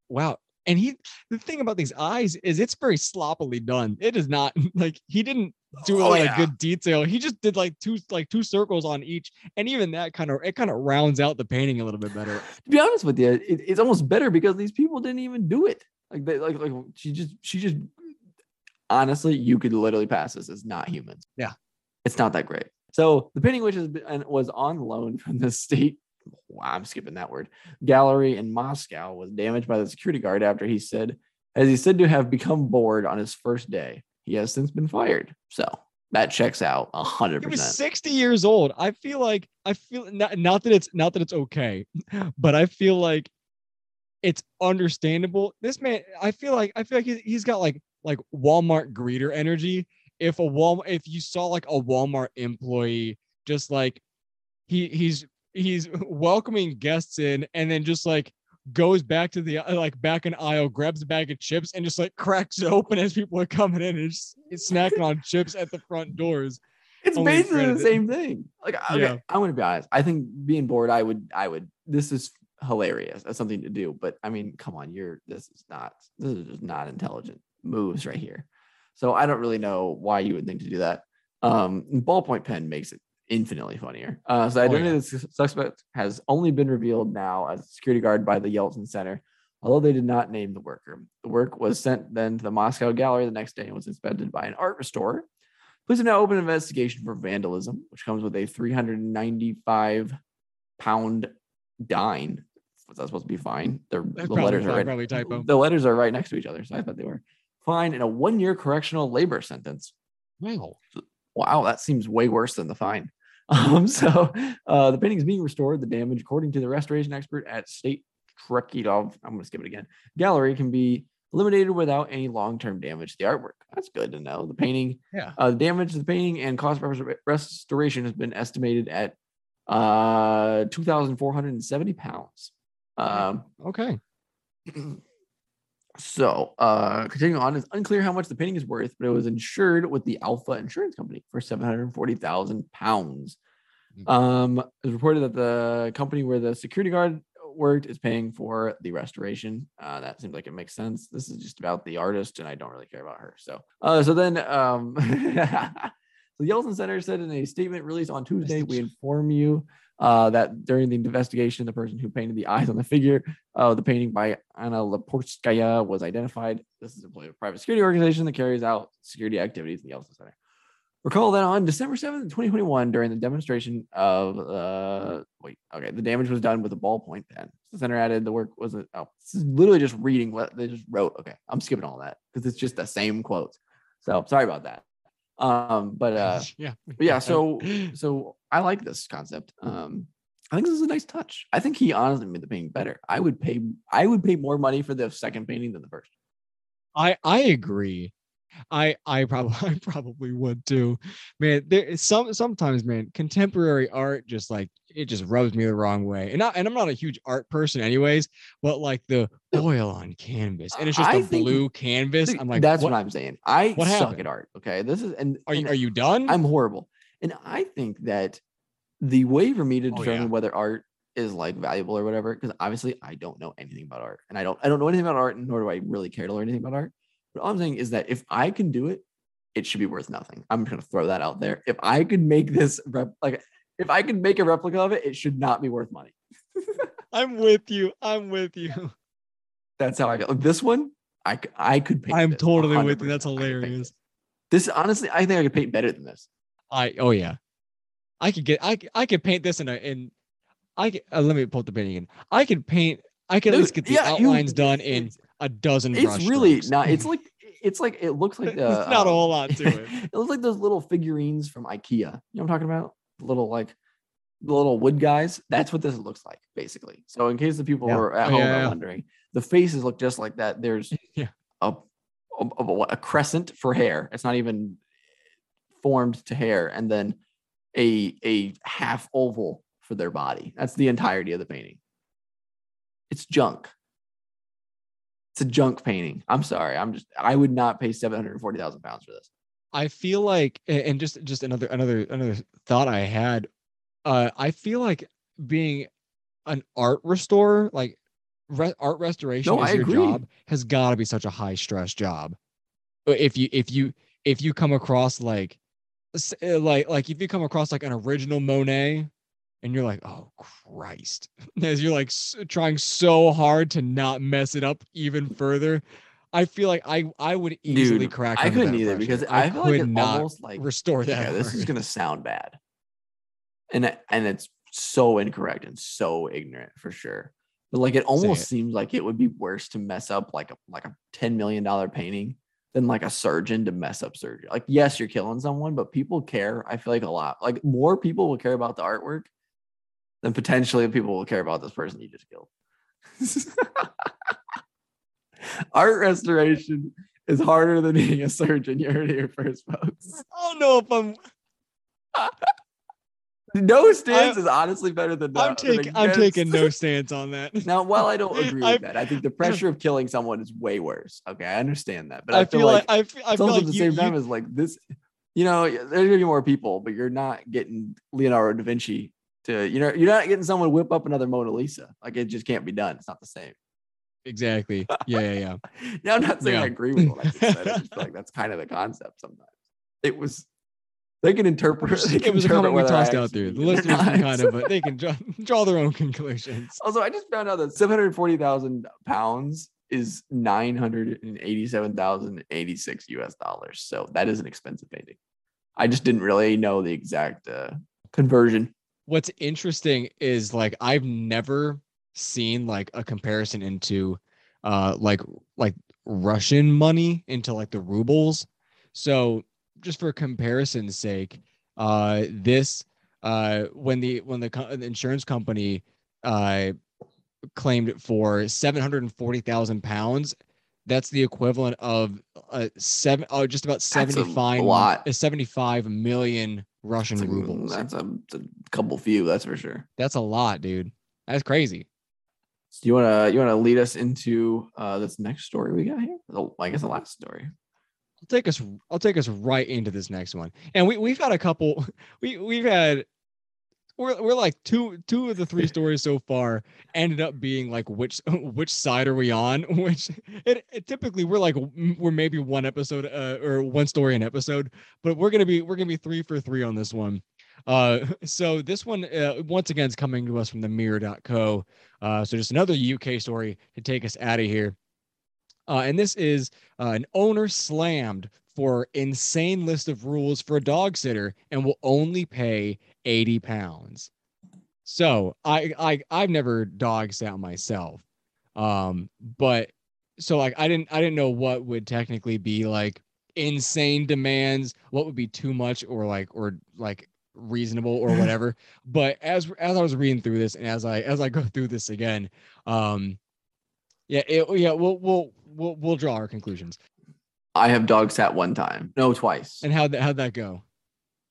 wow and he the thing about these eyes is it's very sloppily done it is not (laughs) like he didn't do oh, a Oh, lot yeah. of good detail he just did like two like two circles on each and even that kind of it kind of rounds out the painting a little bit better to be honest with you, it, it's almost better because these people didn't even do it. Like they like like she just she just honestly, you could literally pass this as not humans. Yeah. it's not that great. So the painting, which has been and was on loan from the (laughs) state, wow, I'm skipping that word, gallery in Moscow, was damaged by the security guard after he said, as he said to have become bored on his first day. He has since been fired. So that checks out a hundred He was percent. 60 years old. I feel like I feel not, not that it's not that it's okay, (laughs) but I feel like it's understandable. This man, I feel like I feel like he's, he's got like like Walmart greeter energy. If a Walmart, if you saw like a Walmart employee, just like he he's he's welcoming guests in, and then just like goes back to the uh, like back an aisle, grabs a bag of chips, and just like cracks it open as people are coming in and just snacking on chips at the front doors. It's basically the same thing. Like, okay, Yeah. I'm gonna be honest. I think being bored, I would, I would. This is hilarious. That's something to do. But I mean, come on, you're. This is not. This is just not intelligent moves right here. So I don't really know why you would think to do that. Um, ballpoint pen makes it infinitely funnier. Uh, so Oh, identity yeah. of the suspect has only been revealed now as a security guard by the Yeltsin Center. Although they did not name the worker, the work was sent then to the Moscow gallery the next day and was inspected by an art restorer. Police have now opened an investigation for vandalism, which comes with a 395 pound dine. Was that supposed to be fine? The, letters are right. typo. The letters are right next to each other, so I thought they were fine and a one-year correctional labor sentence. Wow. Wow, that seems way worse than the fine. (laughs) Um, so uh, the painting is being restored. The damage, according to the restoration expert at State Tretyakov, I'm going to skip it again. Gallery can be eliminated without any long-term damage to the artwork. That's good to know. The painting, Yeah. uh, the damage to the painting and cost of restoration has been estimated at uh 2,470 pounds. Um, Okay. (clears throat) so, uh, continuing on, it's unclear how much the painting is worth, but it was insured with the Alpha Insurance Company for seven hundred forty thousand pounds. Mm. Um, it was reported that the company where the security guard worked is paying for the restoration. Uh, that seems like it makes sense. This is just about the artist, and I don't really care about her. So, uh, so then, um, (laughs) the Yeltsin Center said in a statement released on Tuesday, we inform you uh, that during the investigation, the person who painted the eyes on the figure uh, the painting by Anna Leporskaya was identified. This is a of private security organization that carries out security activities in the Yeltsin Center. Recall that on December 7th, 2021, during the demonstration of uh wait, okay, the damage was done with a ballpoint pen. The center added the work was oh, this is literally just reading what they just wrote. Okay, I'm skipping all that because it's just the same quotes. So sorry about that. Um, but uh, (laughs) yeah, yeah. So (laughs) so I like this concept. Um, I think this is a nice touch. I think he honestly made the painting better. I would pay I would pay more money for the second painting than the first. I I agree. I I probably (laughs) I probably would too. Man, there is some sometimes, man, contemporary art just like it just rubs me the wrong way. And I, and I'm not a huge art person anyways, but like the oil on canvas and it's just I a think- blue canvas. I'm like, that's what, what, I'm saying. I what suck happened? at art. Okay, this is and are you and are you done? I'm horrible, and I think that the way for me to Oh, determine yeah. whether art is like valuable or whatever, because obviously I don't know anything about art, and I don't I don't know anything about art, nor do I really care to learn anything about art. But all I'm saying is that if I can do it, it should be worth nothing. I'm gonna throw that out there. If I could make this rep, like if I could make a replica of it, it should not be worth money. (laughs) I'm with you. I'm with you. That's how I feel. This one, I I could paint. I'm totally with you. 100%. That's I could paint hilarious. This. honestly, I think I could paint better than this. I oh yeah. I could get I I could paint this in a in I could, uh, let me pull up the painting again. I could paint I could at least get the yeah, you- outlines done in a dozen It's brush really strokes. not. It's (laughs) like it's like it looks like There's uh, not a um, whole lot to it. (laughs) it looks like those little figurines from IKEA. You know what I'm talking about? The little like the little wood guys. That's what this looks like, basically. So in case the people Yeah. who are at Oh, home yeah, are yeah. wondering, the faces look just like that. There's (laughs) Yeah. a, a, a, a crescent for hair. It's not even formed to hair, and then a a half oval for their body. That's the entirety of the painting. It's junk. It's a junk painting. I'm sorry. I'm just. I would not pay seven hundred forty thousand pounds for this. I feel like and just just another another another thought I had. Uh I feel like being an art restorer, like re- art restoration No, is I your agree. job, has got to be such a high stress job. If you if you if you come across like like like if you come across like an original Monet and you're like, "Oh Christ." (laughs) As you're like trying so hard to not mess it up even further. I feel like I I would easily Dude, crack. I couldn't either pressure. because I, feel like could it not almost like restore that. yeah, this is gonna sound bad, and and it's so incorrect and so ignorant for sure. But like it almost it. seems like it would be worse to mess up like a like a ten million dollar painting than like a surgeon to mess up surgery. Like yes, you're killing someone, but people care. I feel like a lot. Like more people will care about the artwork than potentially people will care about this person you just killed. (laughs) Art restoration is harder than being a surgeon. You heard it here first, folks. I don't know if I'm. No stance is honestly better than no. I'm taking. I'm taking no stance on that. (laughs) Now, while I don't (laughs) agree with I've- that, I think the pressure of killing someone is way worse. Okay, I understand that, but I, I, feel like, I feel. I feel like at the you, same you- time as like this. You know, there's gonna be more people, but you're not getting Leonardo da Vinci to. You know, you're not getting someone to whip up another Mona Lisa. Like it just can't be done. It's not the same. exactly. Yeah, yeah, yeah. (laughs) Now, I'm not saying Yeah. I agree with what I just said. I (laughs) just feel like that's kind of the concept. Sometimes it was. They can interpret. (laughs) They it can was a comment we tossed out there. The it listeners can kind of, but they can draw, draw their own conclusions. Also, I just found out that 740,000 pounds is 987,086 US dollars. So that is an expensive painting. I just didn't really know the exact uh, conversion. What's interesting is like I've never seen like a comparison into, uh, like like Russian money into like the rubles. So just for comparison's sake, uh, this uh, when the when the, co- the insurance company uh, claimed it for seven hundred and forty thousand pounds, that's the equivalent of a seven, oh, just about a seventy five lot. uh, seventy five million Russian That's a, that's a, a couple few, that's for sure. That's a lot, dude. That's crazy. So you wanna you wanna lead us into uh, this next story we got here? The- I guess the last story. I'll take us. I'll take us right into this next one. And we we've had a couple. (laughs) We we've had. We're, we're like two two of the three stories so far ended up being like which (laughs) which side are we on? (laughs) Which it, it typically we're like we're maybe one episode uh, or one story an episode but we're gonna be we're gonna be three for three on this one. Uh (laughs) so this one uh, once again is coming to us from the mirror.co uh so just another uk story to take us out of here. Uh, and this is uh, an owner slammed for insane list of rules for a dog sitter and will only pay 80 pounds. So I I I've never dog sat myself. Um, but so like I didn't I didn't know what would technically be like insane demands, what would be too much or like or like reasonable or (laughs) whatever. but as as I was reading through this and as I as I go (laughs) through this again, um yeah, it, yeah, we'll we'll we'll we'll draw our conclusions. I have dog sat one time. No, twice. And how'd that how'd that go?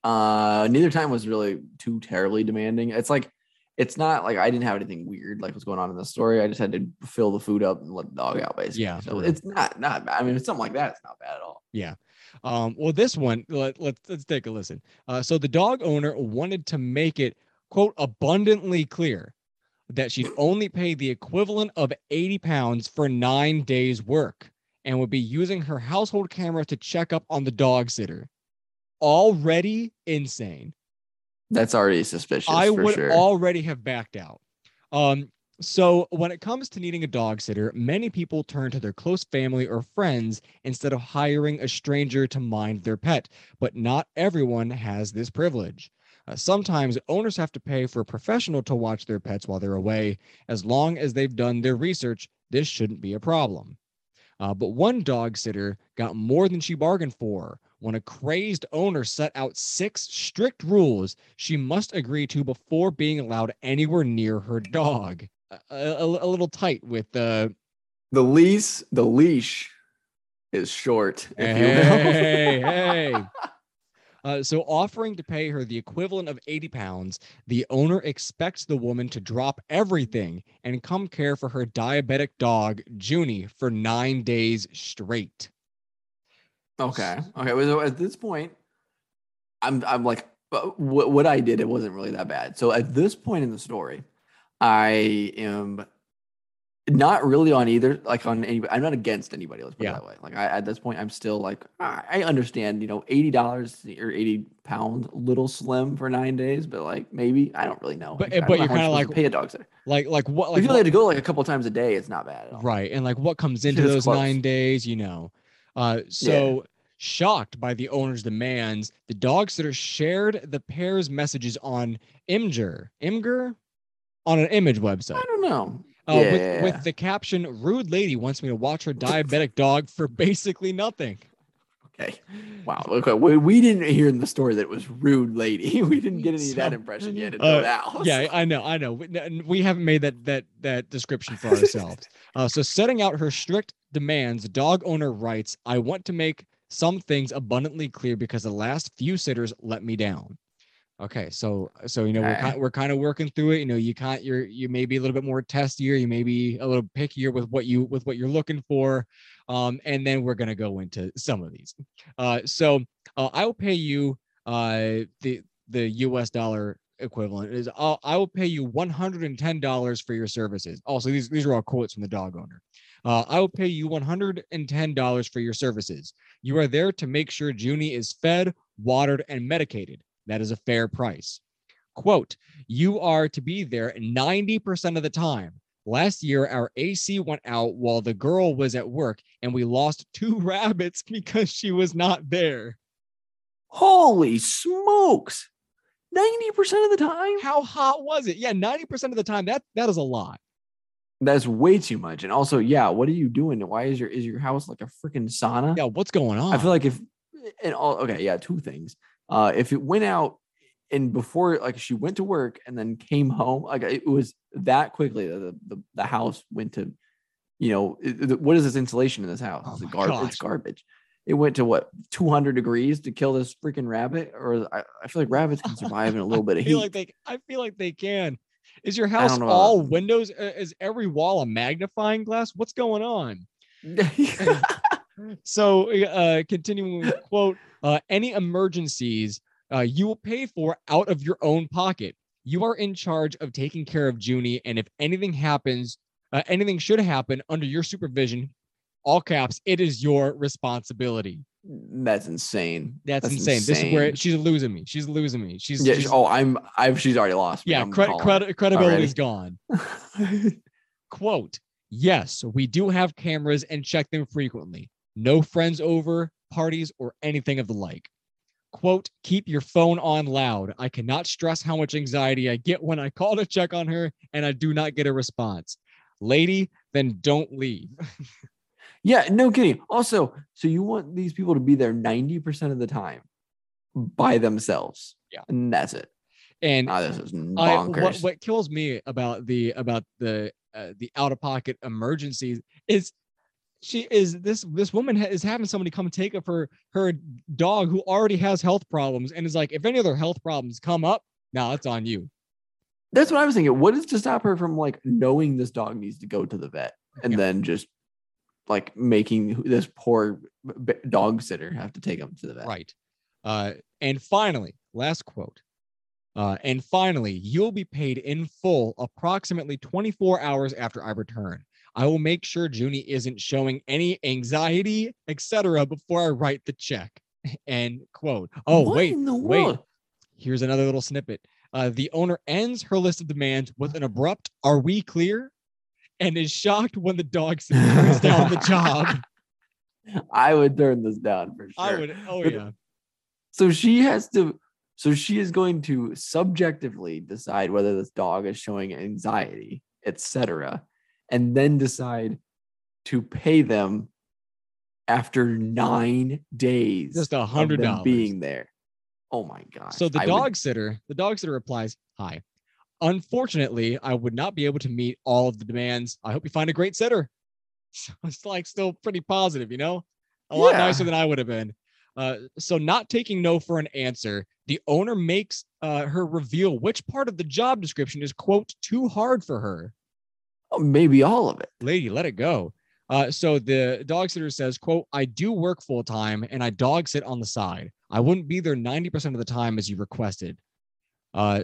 Uh neither time was really too terribly demanding. It's like it's not like I didn't have anything weird like what's going on in the story. I just had to fill the food up and let the dog out basically. Yeah, So it's not not bad. I mean, it's something like that. It's not bad at all. Yeah. Um, well, this one, let, let's let's take a listen. Uh, so the dog owner wanted to make it quote abundantly clear that she'd only pay the equivalent of 80 pounds for nine days work and would be using her household camera to check up on the dog sitter. Already insane. That's already suspicious I would sure. already have backed out. Um, so when it comes to needing a dog sitter, many people turn to their close family or friends instead of hiring a stranger to mind their pet. But not everyone has this privilege. Uh, sometimes owners have to pay for a professional to watch their pets while they're away. As long as they've done their research, this shouldn't be a problem. Uh, but one dog sitter got more than she bargained for when a crazed owner set out six strict rules she must agree to before being allowed anywhere near her dog. A, a- a little tight with the the leash, the leash is short. If you hey, hey. (laughs) Uh, so, offering to pay her the equivalent of 80 pounds, the owner expects the woman to drop everything and come care for her diabetic dog, Junie, for nine days straight. Okay. Okay. well, So at this point, I'm I'm like, what what I did, it wasn't really that bad. So at this point in the story, I am not really on either, like on any. I'm not against anybody. Let's put Yeah. it that way. Like I, at this point, I'm still like, I understand. You know, eighty dollars or eighty pounds, little slim for nine days, but like maybe I don't really know. But- Like, but you're kinda like- pay a dog sitter. Like, like what? Like, if you had to go like a couple times a day, it's not bad at all. right and like what comes into those close. nine days you know uh so shocked by the owner's demands the dog sitter shared the pair's messages on imgur imgur on an image website I don't know. uh, with, Yeah. with the caption rude lady wants me to watch her diabetic dog for basically nothing Okay. Wow. Okay. We, we didn't hear in the story that it was rude lady. (laughs) We didn't get any of that impression yet uh, until now. yeah i know i know we, we haven't made that that that description for (laughs) ourselves uh, so setting out her strict demands dog owner writes i want to make some things abundantly clear because the last few sitters let me down okay so so you know we're kind, we're kind of working through it you know you can't you're you may be a little bit more testier you may be a little pickier with what you with what you're looking for um and then we're going to go into some of these uh so uh, i will pay you uh the the us dollar equivalent is I'll, I will pay you $110 for your services. Also, these, these are all quotes from the dog owner. Uh, I will pay you $110 for your services. You are there to make sure Junie is fed, watered, and medicated. That is a fair price. Quote, you are to be there 90% of the time. Last year, our AC went out while the girl was at work, and we lost two (laughs) rabbits because she was not there. Holy smokes. 90% of the time? How hot was it? Yeah, 90% of the time. That that is a lot. That's way too much. And also, yeah, what are you doing? Why is your is your house like a freaking sauna? Yeah, what's going on? I feel like if and all okay, yeah, two things. Uh if it went out and before like she went to work and then came home, like it was that quickly that the, the, the house went to, you know, it- it- what is this insulation in this house? Oh It's, gar- it's garbage. It went to what 200 degrees to kill this freaking rabbit, or I, I feel like rabbits can survive in a little bit (laughs) I of feel heat. like they I feel like they can. Is your house all windows? Uh, Is every wall a magnifying glass? What's going on? (laughs) (laughs) So, uh, continuing with quote, uh, any emergencies uh, you will pay for out of your own pocket. You are in charge of taking care of Junie, and if anything happens, uh, anything should happen under your supervision, all caps, it is your responsibility. That's insane. That's, insane. This is where she's losing me. She's losing me. She's, yeah. she's- Oh, I'm. I've. She's already lost. me. yeah. I'm Credit, calling credit, credibility's already. gone. (laughs) quote yes we do have cameras and check them frequently no friends over parties or anything of the like quote keep your phone on loud i cannot stress how much anxiety i get when i call to check on her and i do not get a response lady then don't leave (laughs) Yeah, no kidding. Also, so you want these people to be there 90% of the time by themselves. Yeah. And that's it. And Ah, this is I, bonkers. what, what kills me about the about the uh, the out of pocket emergencies is she is this this woman ha- is having somebody come take up her her dog who already has health problems and is like if any other health problems come up now it's on you That's what I was thinking. What is to stop her from like knowing this dog needs to go to the vet and Yeah. then just like making this poor b- dog sitter have to take him to the vet? right uh and finally last quote uh and finally you'll be paid in full approximately 24 hours after i return i will make sure junie isn't showing any anxiety etc before i write the check (laughs) and quote oh What wait in the wait world? here's another little snippet uh the owner ends her list of demands with an abrupt are we clear and is shocked when the dog (laughs) turns down the job I would turn this down for sure. i would oh But- yeah So she has to. So she is going to subjectively decide whether this dog is showing anxiety, etc., and then decide to pay them after nine days. Just a hundred dollars. being there. Oh my god! So the I dog would- sitter, the dog sitter replies, "Hi. Unfortunately, I would not be able to meet all of the demands. I hope you find a great sitter." (laughs) So it's like still pretty positive, you know, a lot Yeah. nicer than I would have been. Uh, so not taking no for an answer, the owner makes uh, her reveal which part of the job description is quote too hard for her. Oh, maybe all of it. Lady, let it go. Uh, so the dog sitter says, quote, I do work full time and I dog sit on the side. I wouldn't be there 90% of the time as you requested. Uh,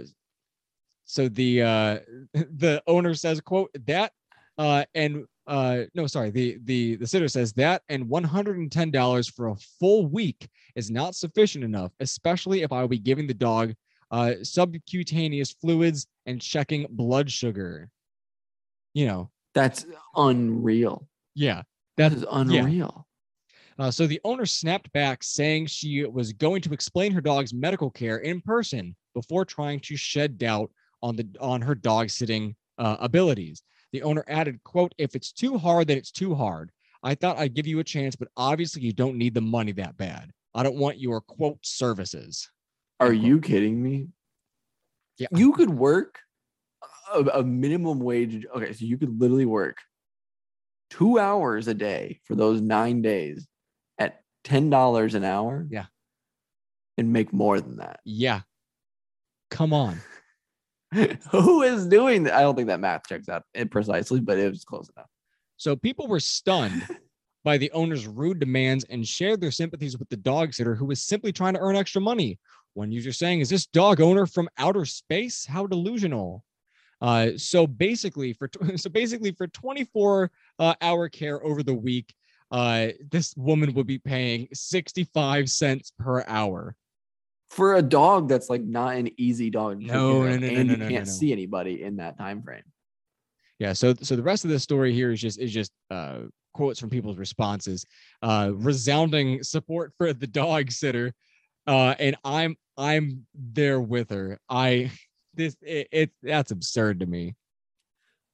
so the uh, (laughs) the owner says, quote, that uh, and uh, no, sorry, the the the sitter says that and $110 for a full week is not sufficient enough, especially if I will be giving the dog uh, subcutaneous fluids and checking blood sugar. You know, That's unreal. yeah. That is unreal. Uh, so the owner snapped back, saying she was going to explain her dog's medical care in person before trying to shed doubt on the on her dog sitting uh, abilities. The owner added, "quote If it's too hard, then it's too hard. I thought I'd give you a chance, but obviously you don't need the money that bad. I don't want your quote services." Are you kidding me? Yeah. You could work a, a minimum wage. Okay, so you could literally work two hours a day for those nine days at ten dollars an hour. Yeah. and make more than that. Yeah. Come on. (laughs) Who is doing that? I don't think that math checks out it precisely, but it was close enough. So people were stunned (laughs) by the owner's rude demands and shared their sympathies with the dog sitter who was simply trying to earn extra money. One user saying, Is this dog owner from outer space? How delusional. Uh, so basically, for (laughs) so basically for 24 uh, hour care over the week, uh, this woman would be paying 65 cents per hour. For a dog that's like not an easy dog to No, no, no, and no, you no, no, can't see anybody in that time frame. Yeah. So so the rest of the story here is just is just uh, quotes from people's responses, uh, resounding support for the dog sitter, uh, and I'm I'm there with her. I this it, it that's absurd to me.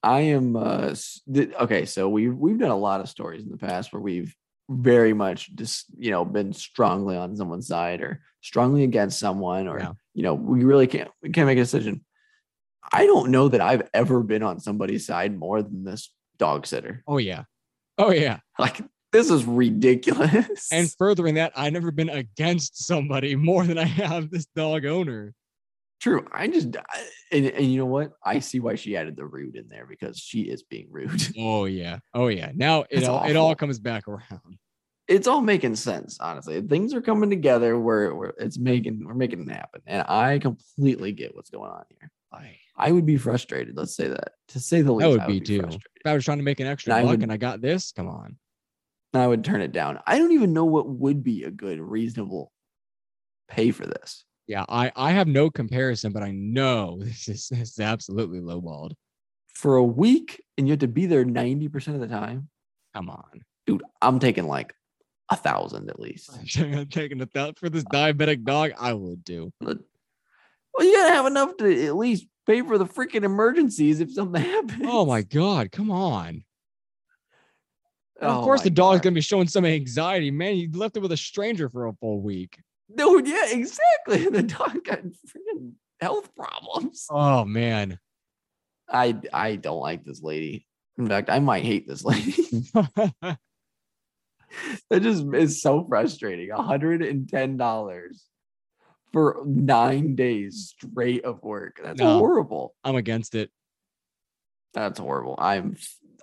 I am uh okay. So we've we've done a lot of stories in the past where we've very much just you know been strongly on someone's side or strongly against someone, or Yeah. you know we really can't we can't make a decision. I don't know that I've ever been on somebody's side more than this dog sitter. Oh yeah, oh yeah. Like this is ridiculous. And furthering that, I've never been against somebody more than I have this dog owner. True, I just I, and, and you know what? I see why she added the rude in there because she is being rude. (laughs) Oh yeah, oh yeah. Now it That's all it all comes back around. it's all making sense, honestly. Things are coming together where, where it's making we're making it happen. And I completely get what's going on here. I, I would be frustrated, let's say that. To say the least, would I be too. frustrated. if I was trying to make an extra And I buck would- and I got this, come on. I would turn it down. I don't even know what would be a good, reasonable pay for this. Yeah, I I have no comparison, but I know (laughs) this is this is absolutely lowballed. For a week and you have to be there 90% of the time. Come on, Dude, I'm taking like a thousand at least. (laughs) I'm taking a thought for this diabetic dog. I would do. Well, you gotta have enough to at least pay for the freaking emergencies if something (laughs) happens. Oh my god, come on. of Oh course, the dog's God. gonna be showing some anxiety. Man, you left it with a stranger for a full week. Dude, yeah, exactly. (laughs) The dog got freaking health problems. Oh man. I I don't like this lady. In fact, I might hate this lady. (laughs) (laughs) that just is so frustrating. $110 for nine days straight of work. That's No. horrible. I'm against it. That's horrible. I'm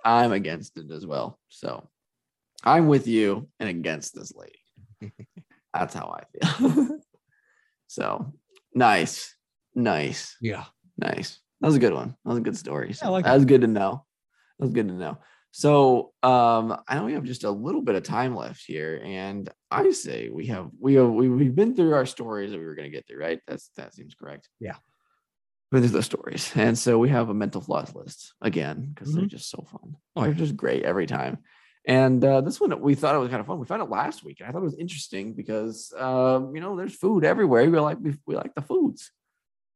I'm against it as well. So I'm with you and against this lady. That's how I feel. so nice. Nice. Yeah. Nice. That was a good one. That was a good story. So like that was good to know. That was good to know. So um I know we have just a little bit of time left here, and I say we have we have we, we've been through our stories that we were gonna get through, right? That's that seems correct. Yeah. Been through the stories. And so we have a mental floss list again, because they're Mhm. just so fun. Oh, they're yeah. just great every time. And uh, this one we thought it was kind of fun. We found it last week, and I thought it was interesting because um, you know there's food everywhere. We like we, we like the foods,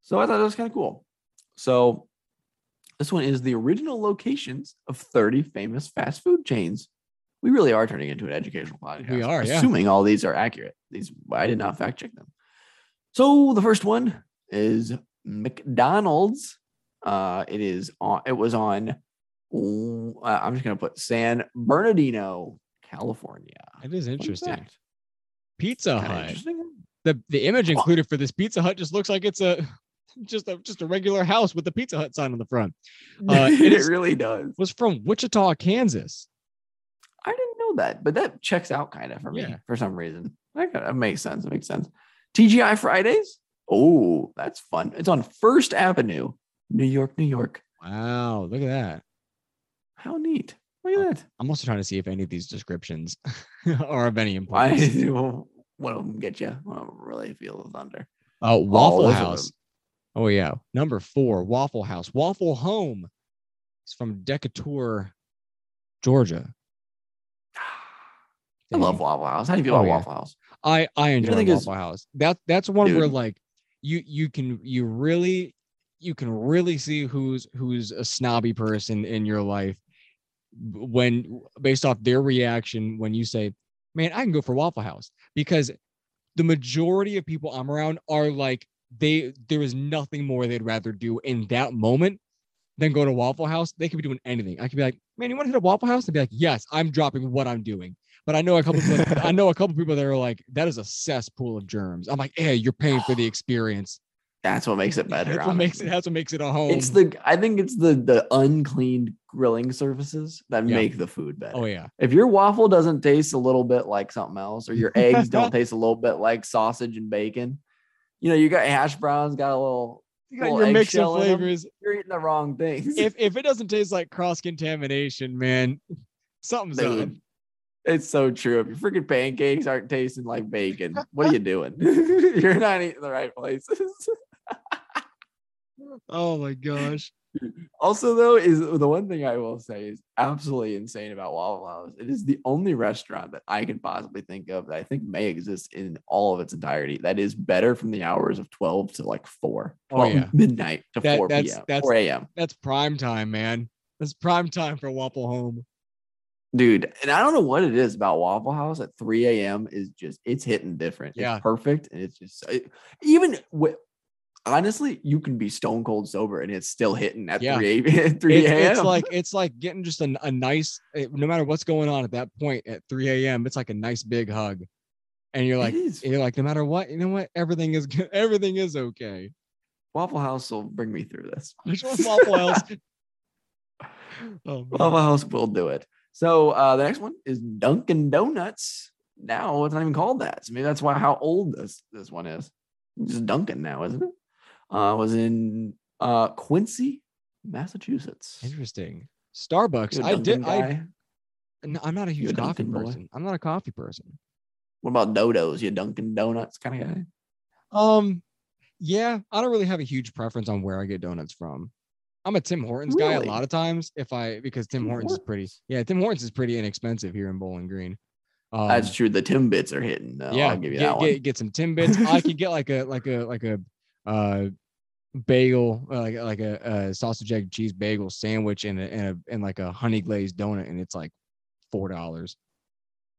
so I thought it was kind of cool. So this one is the original locations of 30 famous fast food chains. We really are turning into an educational podcast. We are, yeah. assuming all these are accurate. These I did not fact check them. So the first one is McDonald's. Uh, it is on. It was on. Uh, I'm just gonna put San Bernardino, California. It is interesting. Pizza Hut. interesting. The the image included for this Pizza Hut just looks like it's a (laughs) just a just a regular house with the Pizza Hut sign on the front. Uh, (laughs) it really does. Was from Wichita, Kansas. I didn't know that, but that checks out kind of for me Yeah. for some reason. That makes sense. It makes sense. TGI Fridays. Oh, that's fun. It's on First Avenue, New York, New York. Wow, look at that. How neat. Look Oh, at that. I'm also trying to see if any of these descriptions (laughs) are of any importance. one of them get you? One of them really feel the thunder. Uh, Waffle are House. Oh yeah, number four, Waffle House. Waffle Home. It's from Decatur, Georgia. I love Waffle House. How do you feel Oh, about yeah. Waffle House? I I enjoy thing is- Waffle House. That that's one where like you you can you really you can really see who's who's a snobby person in your life when based off their reaction when you say, "Man, I can go for Waffle House," because the majority of people I'm around are like they there is nothing more they'd rather do in that moment than go to Waffle House. They could be doing anything. I could be like, "Man, you want to hit a Waffle House?" They'd be like, "Yes, I'm dropping what I'm doing." But I know a couple people, (laughs) I know a couple people that are like, that is a cesspool of germs. I'm like, yeah, you're paying for the experience. That's what makes it better. That's what makes it that's what makes it a home. It's the I think it's the the uncleaned grilling surfaces that Yeah. make the food better. oh yeah. If your waffle doesn't taste a little bit like something else, or your eggs don't (laughs) taste a little bit like sausage and bacon, you know, you got hash browns, got a little, You got little your mix of eggshell in 'em, flavors. You're eating the wrong things. If if it doesn't taste like cross contamination, man, something's up. Dude, it's so true. If your freaking pancakes aren't tasting like bacon, what are you doing? (laughs) You're not eating the right places. (laughs) Oh my gosh. also, though, is the one thing I will say is absolutely insane about Waffle House. It is the only restaurant that I can possibly think of that I think may exist in all of its entirety that is better from the hours of 12 to like 4, Oh, 12 yeah. midnight to That- 4 that's- p.m. that's- 4 a.m. That's prime time, man. That's prime time for Waffle Home. Dude, and I don't know what it is about Waffle House at 3 a.m. is just it's hitting different. Yeah. It's perfect. And it's just it, even with honestly, you can be stone cold sober and it's still hitting at Yeah. 3 (laughs) a, 3 a.m. it's like it's like getting just a, a nice eh, no matter what's going on at that point at 3 a.m. It's like a nice big hug. And you're like, it you're like, no matter what, you know what? Everything is good. (laughs) Everything is okay. Waffle House will bring me through this. (laughs) Which one Waffle House? Oh. Waffle House will do it. So uh, the next one is Dunkin' Donuts. Now it's not even called that. So maybe that's why how old this this one is. It's just Dunkin' now, isn't it? Uh, was in uh, Quincy, Massachusetts. Interesting. Starbucks. I did. I. guy? n- I'm not a a huge coffee Dunkin' boy? person. I'm not a coffee person. What about Dodos? You a Dunkin' Donuts kind of guy? Um, yeah, I don't really have a huge preference on where I get donuts from. I'm a Tim Hortons guy a lot of times. If I because Tim Tim Hortons is pretty. Yeah, Tim Hortons is pretty inexpensive here in Bowling Green. Um, That's true. The Timbits are hitting. though. yeah, I'll give you get, that one. get, get some Timbits. I could get like a like a like a uh bagel, uh, like like a, a sausage egg cheese bagel sandwich and a, and a and like a honey glazed donut, and it's like four dollars.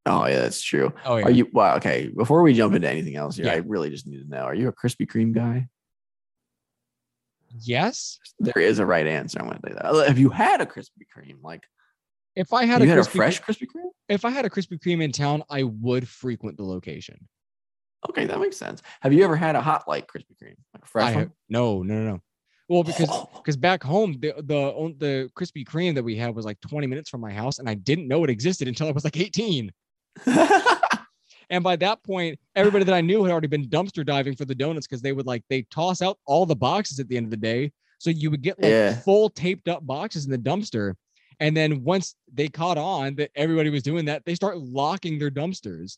Oh yeah, that's true. Oh yeah. Are you well? Okay, before we jump into anything else here, Yeah. I really just need to know: Are you a Krispy Kreme guy? yes. There is a right answer. I'm going to say that. Have you had a Krispy Kreme? Like, If I had a had a Krispy fresh Krispy Kreme? if I had a Krispy Kreme in town, I would frequent the location. Okay, that makes sense. Have you ever had a hot light Krispy Kreme, like a fresh I one? no, no, no, no. Well, because Oh. because back home the the the Krispy Kreme that we had was like 20 minutes from my house, and I didn't know it existed until I was like 18. (laughs) And by that point, everybody that I knew had already been dumpster diving for the donuts because they would like they toss out all the boxes at the end of the day. So you would get like Yeah. full taped up boxes in the dumpster. And then once they caught on that everybody was doing that, they start locking their dumpsters.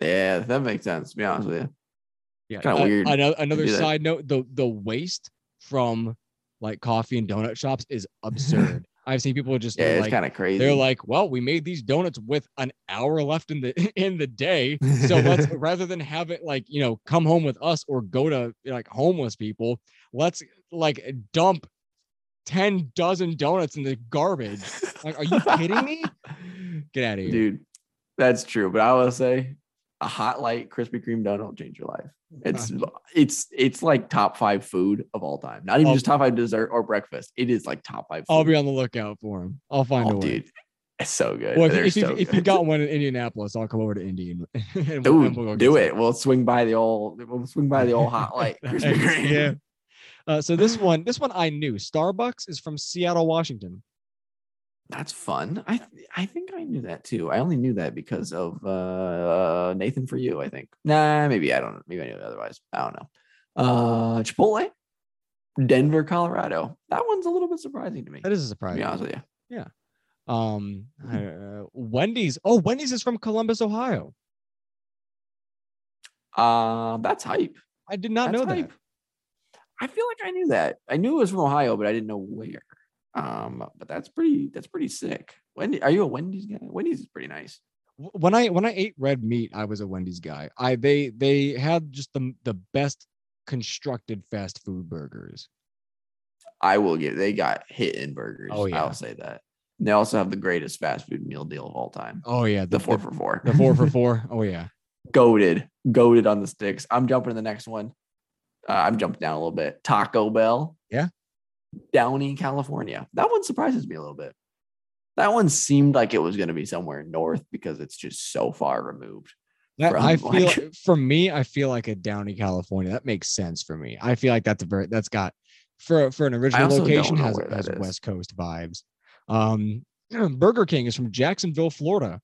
Yeah, that makes sense. To be honest with you, Yeah. Kinda uh, weird Another, another side note: the the waste from like coffee and donut shops is absurd. (laughs) I've seen people just yeah, it's like kind of crazy. they're like, well, we made these donuts with an hour left in the (laughs) in the day. So let's (laughs) rather than have it like you know come home with us or go to like homeless people, let's like dump ten dozen donuts in the garbage. Like, are you kidding me? Get out of here. dude. That's true, but I will say, a hot light Krispy Kreme donut will change your life. It's it's it's like top five food of all time. Not even I'll- just top five dessert or breakfast. It is like top five. Food. I'll be on the lookout for him. I'll find a oh, way. dude. It's so good. Well, if, if, you, so if you good. got one in Indianapolis, I'll come over to Indy and, (laughs) we'll- we'll do it. We'll swing by the old. We'll swing by the old hot light. (laughs) Krispy Kreme. yeah. Uh, so this (sighs) one, this one I knew. Starbucks is from Seattle, Washington. That's fun. I th- I think I knew that too. I only knew that because of uh, Nathan for you. I think. Nah, maybe I don't. know. Maybe I knew it otherwise. I don't know. Uh, Chipotle, Denver, Colorado. That one's a little bit surprising to me. That is a To surprise. be honest with you. Um, uh, Wendy's. Oh, Wendy's is from Columbus, Ohio. Uh, that's hype. I did not That's know that. I feel like I knew that. I knew it was from Ohio, but I didn't know where. Um, but that's pretty. That's pretty sick. Wendy, are you a Wendy's guy? Wendy's is pretty nice. When I when I ate red meat, I was a Wendy's guy. I they they had just the the best constructed fast food burgers. I will give. They got hit in burgers. Oh, yeah. I'll say that. They also have the greatest fast food meal deal of all time. Oh yeah, The four for four. the four for four. (laughs) Oh yeah. goaded, goaded on the sticks. I'm jumping to the next one. Uh, I'm jumping down a little bit. Taco Bell. Downey, California. That one surprises me a little bit. That one seemed like it was going to be somewhere north because it's just so far removed. That, from, I feel like- for me, I feel like a Downey, California. That makes sense for me. I feel like that's a very that's got for for an original location has, has. West Coast vibes. Um, (clears throat) Burger King is from Jacksonville, Florida.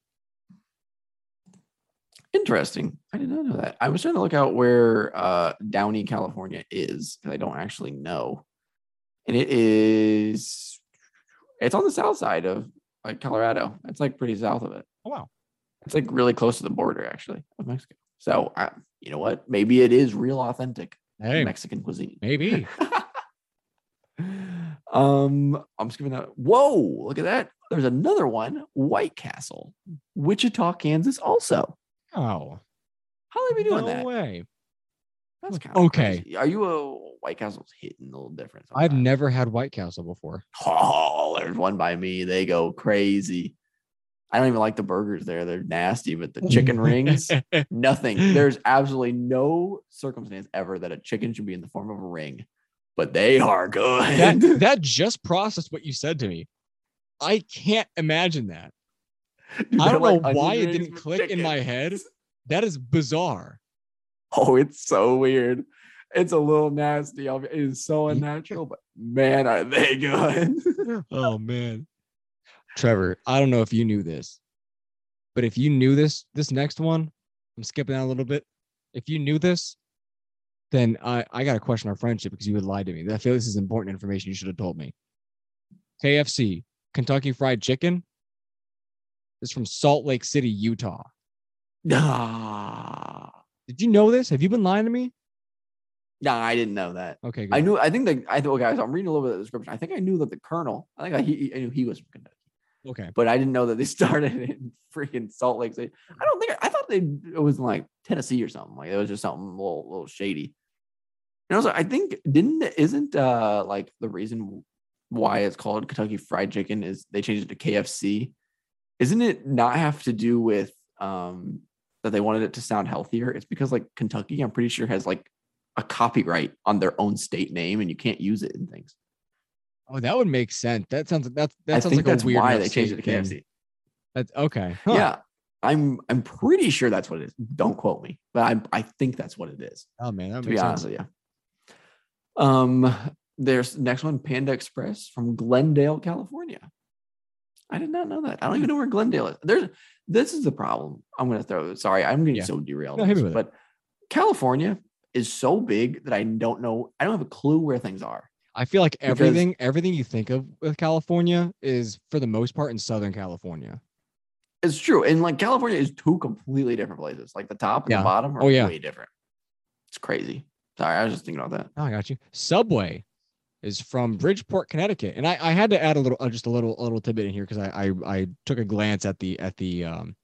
Interesting. I did not know that. I was trying to look out where uh, Downey, California is because I don't actually know. And it is, it's on the south side of like Colorado. It's like pretty south of it. Oh wow. It's like really close to the border actually of Mexico. So I, you know what? Maybe it is real authentic Hey, Mexican cuisine. maybe. (laughs) um, I'm skipping that. Whoa, look at that. There's another one, White Castle, Wichita, Kansas. Also, Oh, how are we doing no that? way. That's kind Okay. Are you a White Castle's hitting a little different? I've never had White Castle before. Oh, there's one by me. They go crazy. I don't even like the burgers there. They're nasty, but the chicken rings, (laughs) nothing. There's absolutely no circumstance ever that a chicken should be in the form of a ring, but they are good. that that just processed what you said to me. I can't imagine that. (laughs) Dude, I don't know like why it didn't click in my head. That is bizarre. (laughs) Oh, it's so weird. It's a little nasty. It is so unnatural, but man, are they (laughs) good. Oh man. Trevor, I don't know if you knew this, but if you knew this, this next one, I'm skipping out a little bit. If you knew this, then I, I got to question our friendship because you would lie to me. I feel this is important information you should have told me. KFC, Kentucky Fried Chicken, is from Salt Lake City, Utah. nah, (laughs) Did you know this? Have you been lying to me? nah, I didn't know that. Okay, I knew. I think that I thought, guys. I'm reading a little bit of the description. I think I knew that the Colonel. I think I, he, I knew he was from Kentucky, okay. but I didn't know that they (laughs) started in freaking Salt Lake City. I don't think I thought they it was in like Tennessee or something. Like it was just something a little, little shady. And also, I think didn't isn't uh like the reason why it's called Kentucky Fried Chicken is they changed it to KFC isn't it not have to do with um that they wanted it to sound healthier? It's because like Kentucky, I'm pretty sure has like a copyright on their own state name and you can't use it in things. Oh, that would make sense. That sounds that's that I sounds like that's a weird why they changed it to state thing. KFC. That's okay. Huh. Yeah. I'm I'm pretty sure that's what it is. Don't quote me, but I I think that's what it is. Oh man, that To be makes honest sense. with you. Um, there's next one, Panda Express from Glendale, California. I did not know that. I don't even hmm. know where Glendale is. There's this is the problem. I'm gonna throw. Sorry, I'm getting Yeah. so derailed. No, on hit me this, it. but California is so big that I don't know. I don't have a clue where things are. I feel like Because- everything everything you think of with California is for the most part in Southern California. It's true, and like California is two completely different places. Like the top and Yeah. the bottom are Oh, yeah. way different. It's crazy. Sorry, I was just thinking about that. Oh, I got you. Subway is from Bridgeport, Connecticut, and I, I had to add a little, uh, just a little, a little tidbit in here because I, I, I took a glance at the, at the, um,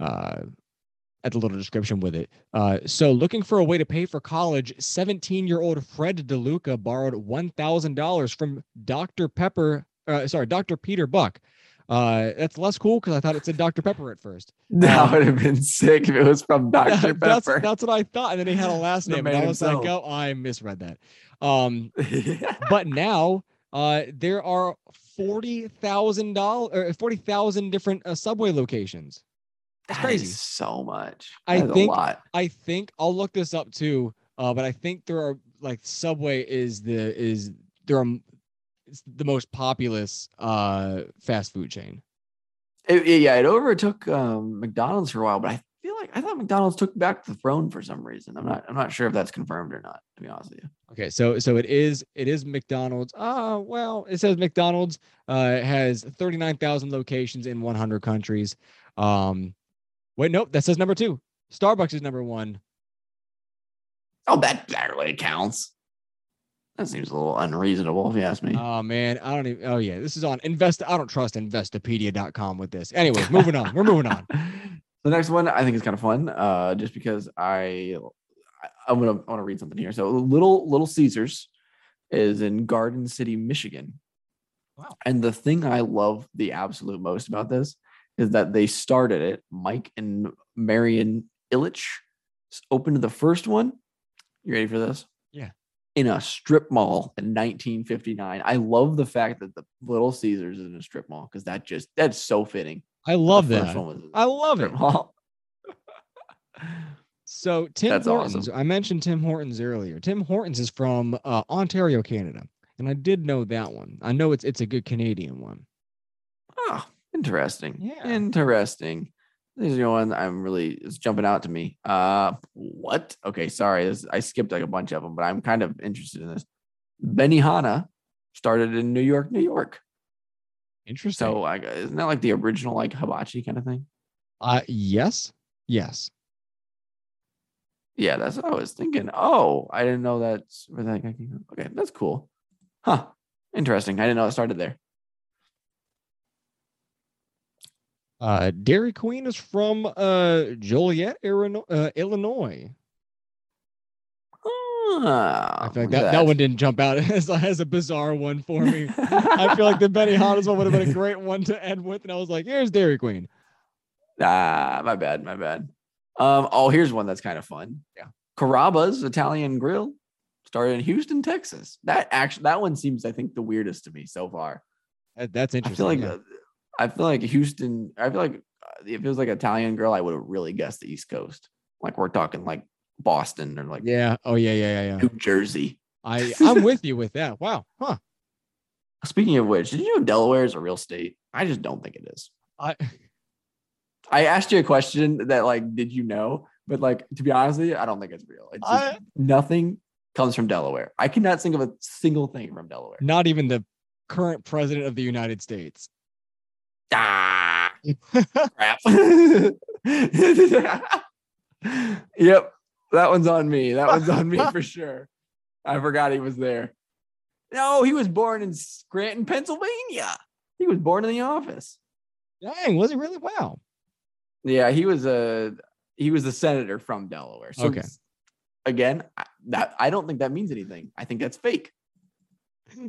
uh, at the little description with it. Uh, so looking for a way to pay for college, 17 year old Fred DeLuca borrowed $1,000 from Dr. Pepper, uh, sorry, Dr. Peter Buck. Uh, that's less cool because I thought it said Dr. Pepper at first. (laughs) That Um, would have been sick if it was from (laughs) Dr. That's, Pepper. that's what I thought. And then he had a (laughs) last name. And I was like, himself. oh, I misread that. Um, but now uh, there are forty thousand dollars or forty thousand different uh, subway locations. That's That is crazy. so much. I That is think- a lot. I think I'll look this up too. Uh, but I think there are like Subway is the is there are it's the most populous uh fast food chain. It- it- yeah, it overtook um, McDonald's for a while, but I feel like I thought McDonald's took back the throne for some reason. I'm not. I'm not sure if that's confirmed or not. To be honest with you. Okay, so so it is it is McDonald's. Ah, well, it says McDonald's uh has 39,000 locations in 100 countries. Um wait, nope, that says number 2. Starbucks is number 1. Oh, that that really counts. That seems a little unreasonable, if you ask me. Oh man, I don't even Oh yeah, this is on invest I don't trust investopedia.com with this. Anyway, moving on. We're moving on. (laughs) The next one I think is kind of fun, uh, just because I, I I'm gonna I want to read something here. So little Little Caesars is in Garden City, Michigan. Wow. And the thing I love the absolute most about this is that they started it. Mike and Marian Ilitch opened the first one. You ready for this? In a strip mall in 1959. I love the fact that the Little Caesars is in a strip mall because that just that's so fitting. I love the that. first one was a I love it. mall. (laughs) So Tim That's Hortons, awesome. I mentioned Tim Hortons earlier. Tim Hortons is from uh, Ontario, Canada, and I did know that one. I know it's it's a good Canadian one. Oh, interesting. Yeah. Interesting. This is the one I'm really it's jumping out to me. Uh what? Okay, sorry. This, I skipped like a bunch of them, but I'm kind of interested in this. Benihana started in New York, New York. Interesting. So I isn't that like the original like hibachi kind of thing? uh, yes, yes. Yeah, that's what I was thinking. Oh, I didn't know that's where that guy came from. Okay, that's cool. Huh. Interesting. I didn't know it started there. Uh, Dairy Queen is from uh Joliet, Illinois. Uh, Illinois. Ah, I feel like look at that, that one didn't jump out (laughs) as, as a bizarre one for me. I feel like the Benny Benihana's one would have been a (laughs) great one to end with, and I was like, "Here's Dairy Queen." Ah, my bad, my bad. Um, oh, here's one that's kind of fun. Yeah. Carrabba's Italian Grill started in Houston, Texas. That actually, that one seems, I think, the weirdest to me so far. That, that's I interesting. feel like, yeah. I feel like Houston. I feel like uh, if it was like Italian girl, I would have really guessed the East Coast. Like we're talking like Boston or like yeah. Oh yeah, yeah, yeah, yeah. New Jersey. I (laughs) I'm with you with that. Wow. Huh. Speaking of which, did you know Delaware is a real state? I just don't think it is. I I asked you a question that like, did you know? But like, to be honest with you, I don't think it's real. It's just, I- nothing comes from Delaware. I cannot think of a single thing from Delaware. not even the current president of the United States. Ah, crap. (laughs) yep, that one's on me. That one's on me for sure. I forgot he was there. No, he was born in Scranton, Pennsylvania. He was born in the office. Dang, was he really? Wow. Yeah, he was a he was a senator from Delaware. So Okay. again, I- that I don't think that means anything. I think that's fake.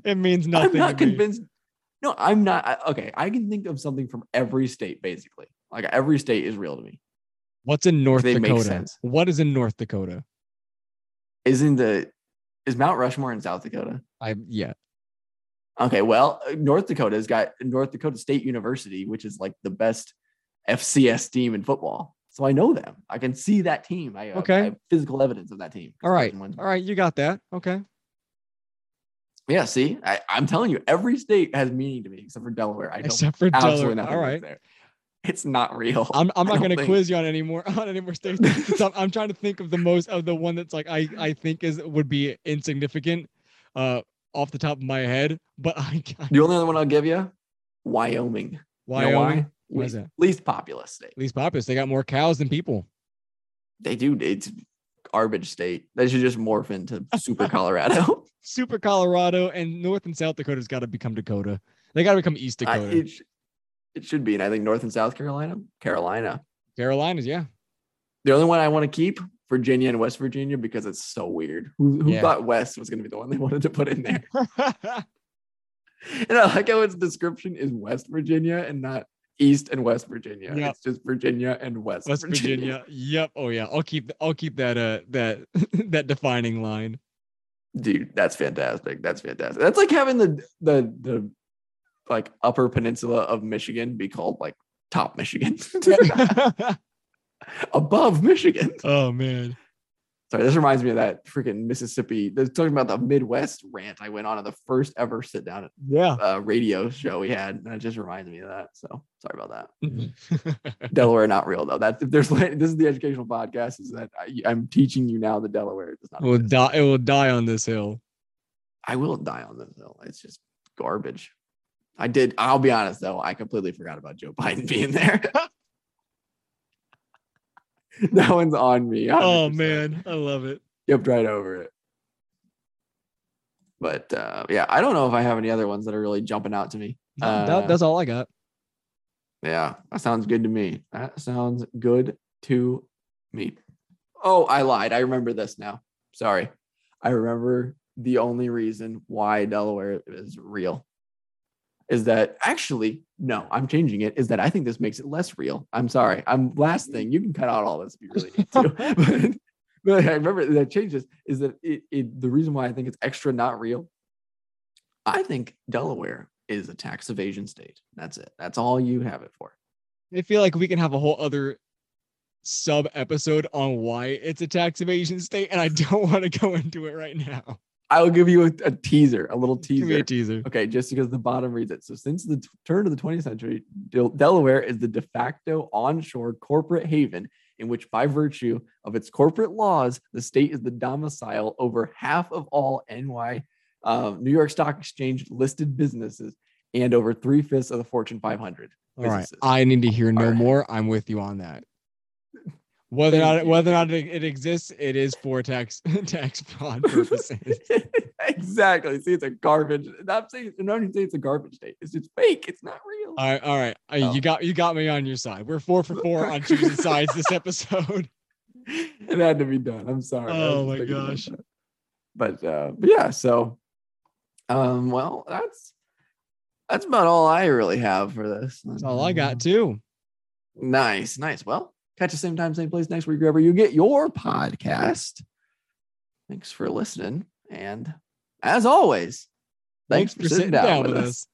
It means nothing. I'm not to me. No, I'm not. I- Okay, I can think of something from every state, basically. Like every state is real to me. What's in North They Dakota? What is in North Dakota? Isn't the is Mount Rushmore in South Dakota? I yeah. Okay, well, uh, North Dakota's got North Dakota State University, which is like the best FCS team in football. So I know them. I can see that team. I, uh, Okay. I have physical evidence of that team. All right. All right, you got that. Okay. Yeah, see, I, I'm telling you, every state has meaning to me except for Delaware. I don't Except for Delaware. All right. there. It's not real. I'm I'm (laughs) not gonna quiz you on any more (laughs) on any more states. (laughs) I'm, I'm trying to think of the most of the one that's like I I think is would be insignificant, uh, off the top of my head. But I, I The only other one I'll give you, Wyoming. You know Wyoming, why? Why is Least, that? least populous state. least populous. They got more cows than people. They do. It's garbage state. They should just morph into super Colorado. Super Colorado and North and South Dakota's got to become Dakota. They got to become East I- Dakota. it, sh- it should be. And I think North and South Carolina, Carolina. Carolinas, yeah. The only one I want to keep, Virginia and West Virginia, because it's so weird. Who, who Yeah. thought West was going to be the one they wanted to put in there? (laughs) (laughs) And I like how its description is West Virginia and not East and West Virginia. Yep. It's just Virginia and West, West Virginia. Yep. Oh yeah. I'll keep I'll keep that uh that (laughs) that defining line. Dude, that's fantastic. That's fantastic. That's like having the the the like upper peninsula of Michigan be called like top Michigan. (laughs) (laughs) Above Michigan. oh man. Sorry, this reminds me of that freaking Mississippi. They're talking about the Midwest rant I went on at the first ever sit down Yeah. uh, radio show we had. And it just reminds me of that. So sorry about that. (laughs) Delaware not real though. That if there's (laughs) this is the educational podcast. Is that I, I'm teaching you now that Delaware does not. it will exist. die. It will die on this hill. I will die on this hill. It's just garbage. I did. I'll be honest though. I completely forgot about Joe Biden (laughs) being there. (laughs) that one's on me. Oh 100%. man, I love it. skipped right over it. But uh, yeah, I don't know if I have any other ones that are really jumping out to me. Uh, that, that's all I got. Yeah, that sounds good to me. That sounds good to me. Oh, I lied. I remember this now. Sorry. I remember the only reason why Delaware is real is that actually, no, I'm changing it. Is that I think this makes it less real. I'm sorry. I'm last thing. You can cut out all this if you really need to. (laughs) (laughs) but, but I remember that changes is that it, it the reason why I think it's extra not real. I think Delaware is a tax evasion state. That's it. That's all you have it for. I feel like we can have a whole other sub episode on why it's a tax evasion state, and I don't (laughs) want to go into it right now. I will give you a, a teaser, a little teaser. Give me a teaser. Okay, just because the bottom reads it. So, since the t- turn of the 20th century, Del- Delaware is the de facto onshore corporate haven in which, by virtue of its corporate laws, the state is the domicile over half of all NY, um, New York Stock Exchange listed businesses and over three fifths of the Fortune 500. All right. I need to hear no are- more. I'm with you on that. Whether or not you. whether or not it, exists, it is for tax (laughs) tax fraud purposes. (laughs) exactly. See, it's a garbage. I'm saying, I'm not even saying it's a garbage state. It's just fake. It's not real. All right, all right. Uh, Oh. You got you got me on your side. We're four for four on choosing sides this episode. (laughs) it had to be done. I'm sorry. Oh my gosh. But uh but yeah, so um well that's that's about all I really have for this. That's all I got too. Nice, nice. Well, catch the same time, same place next week, wherever you get your podcast. Thanks for listening. And as always, thanks, for sitting down, with us.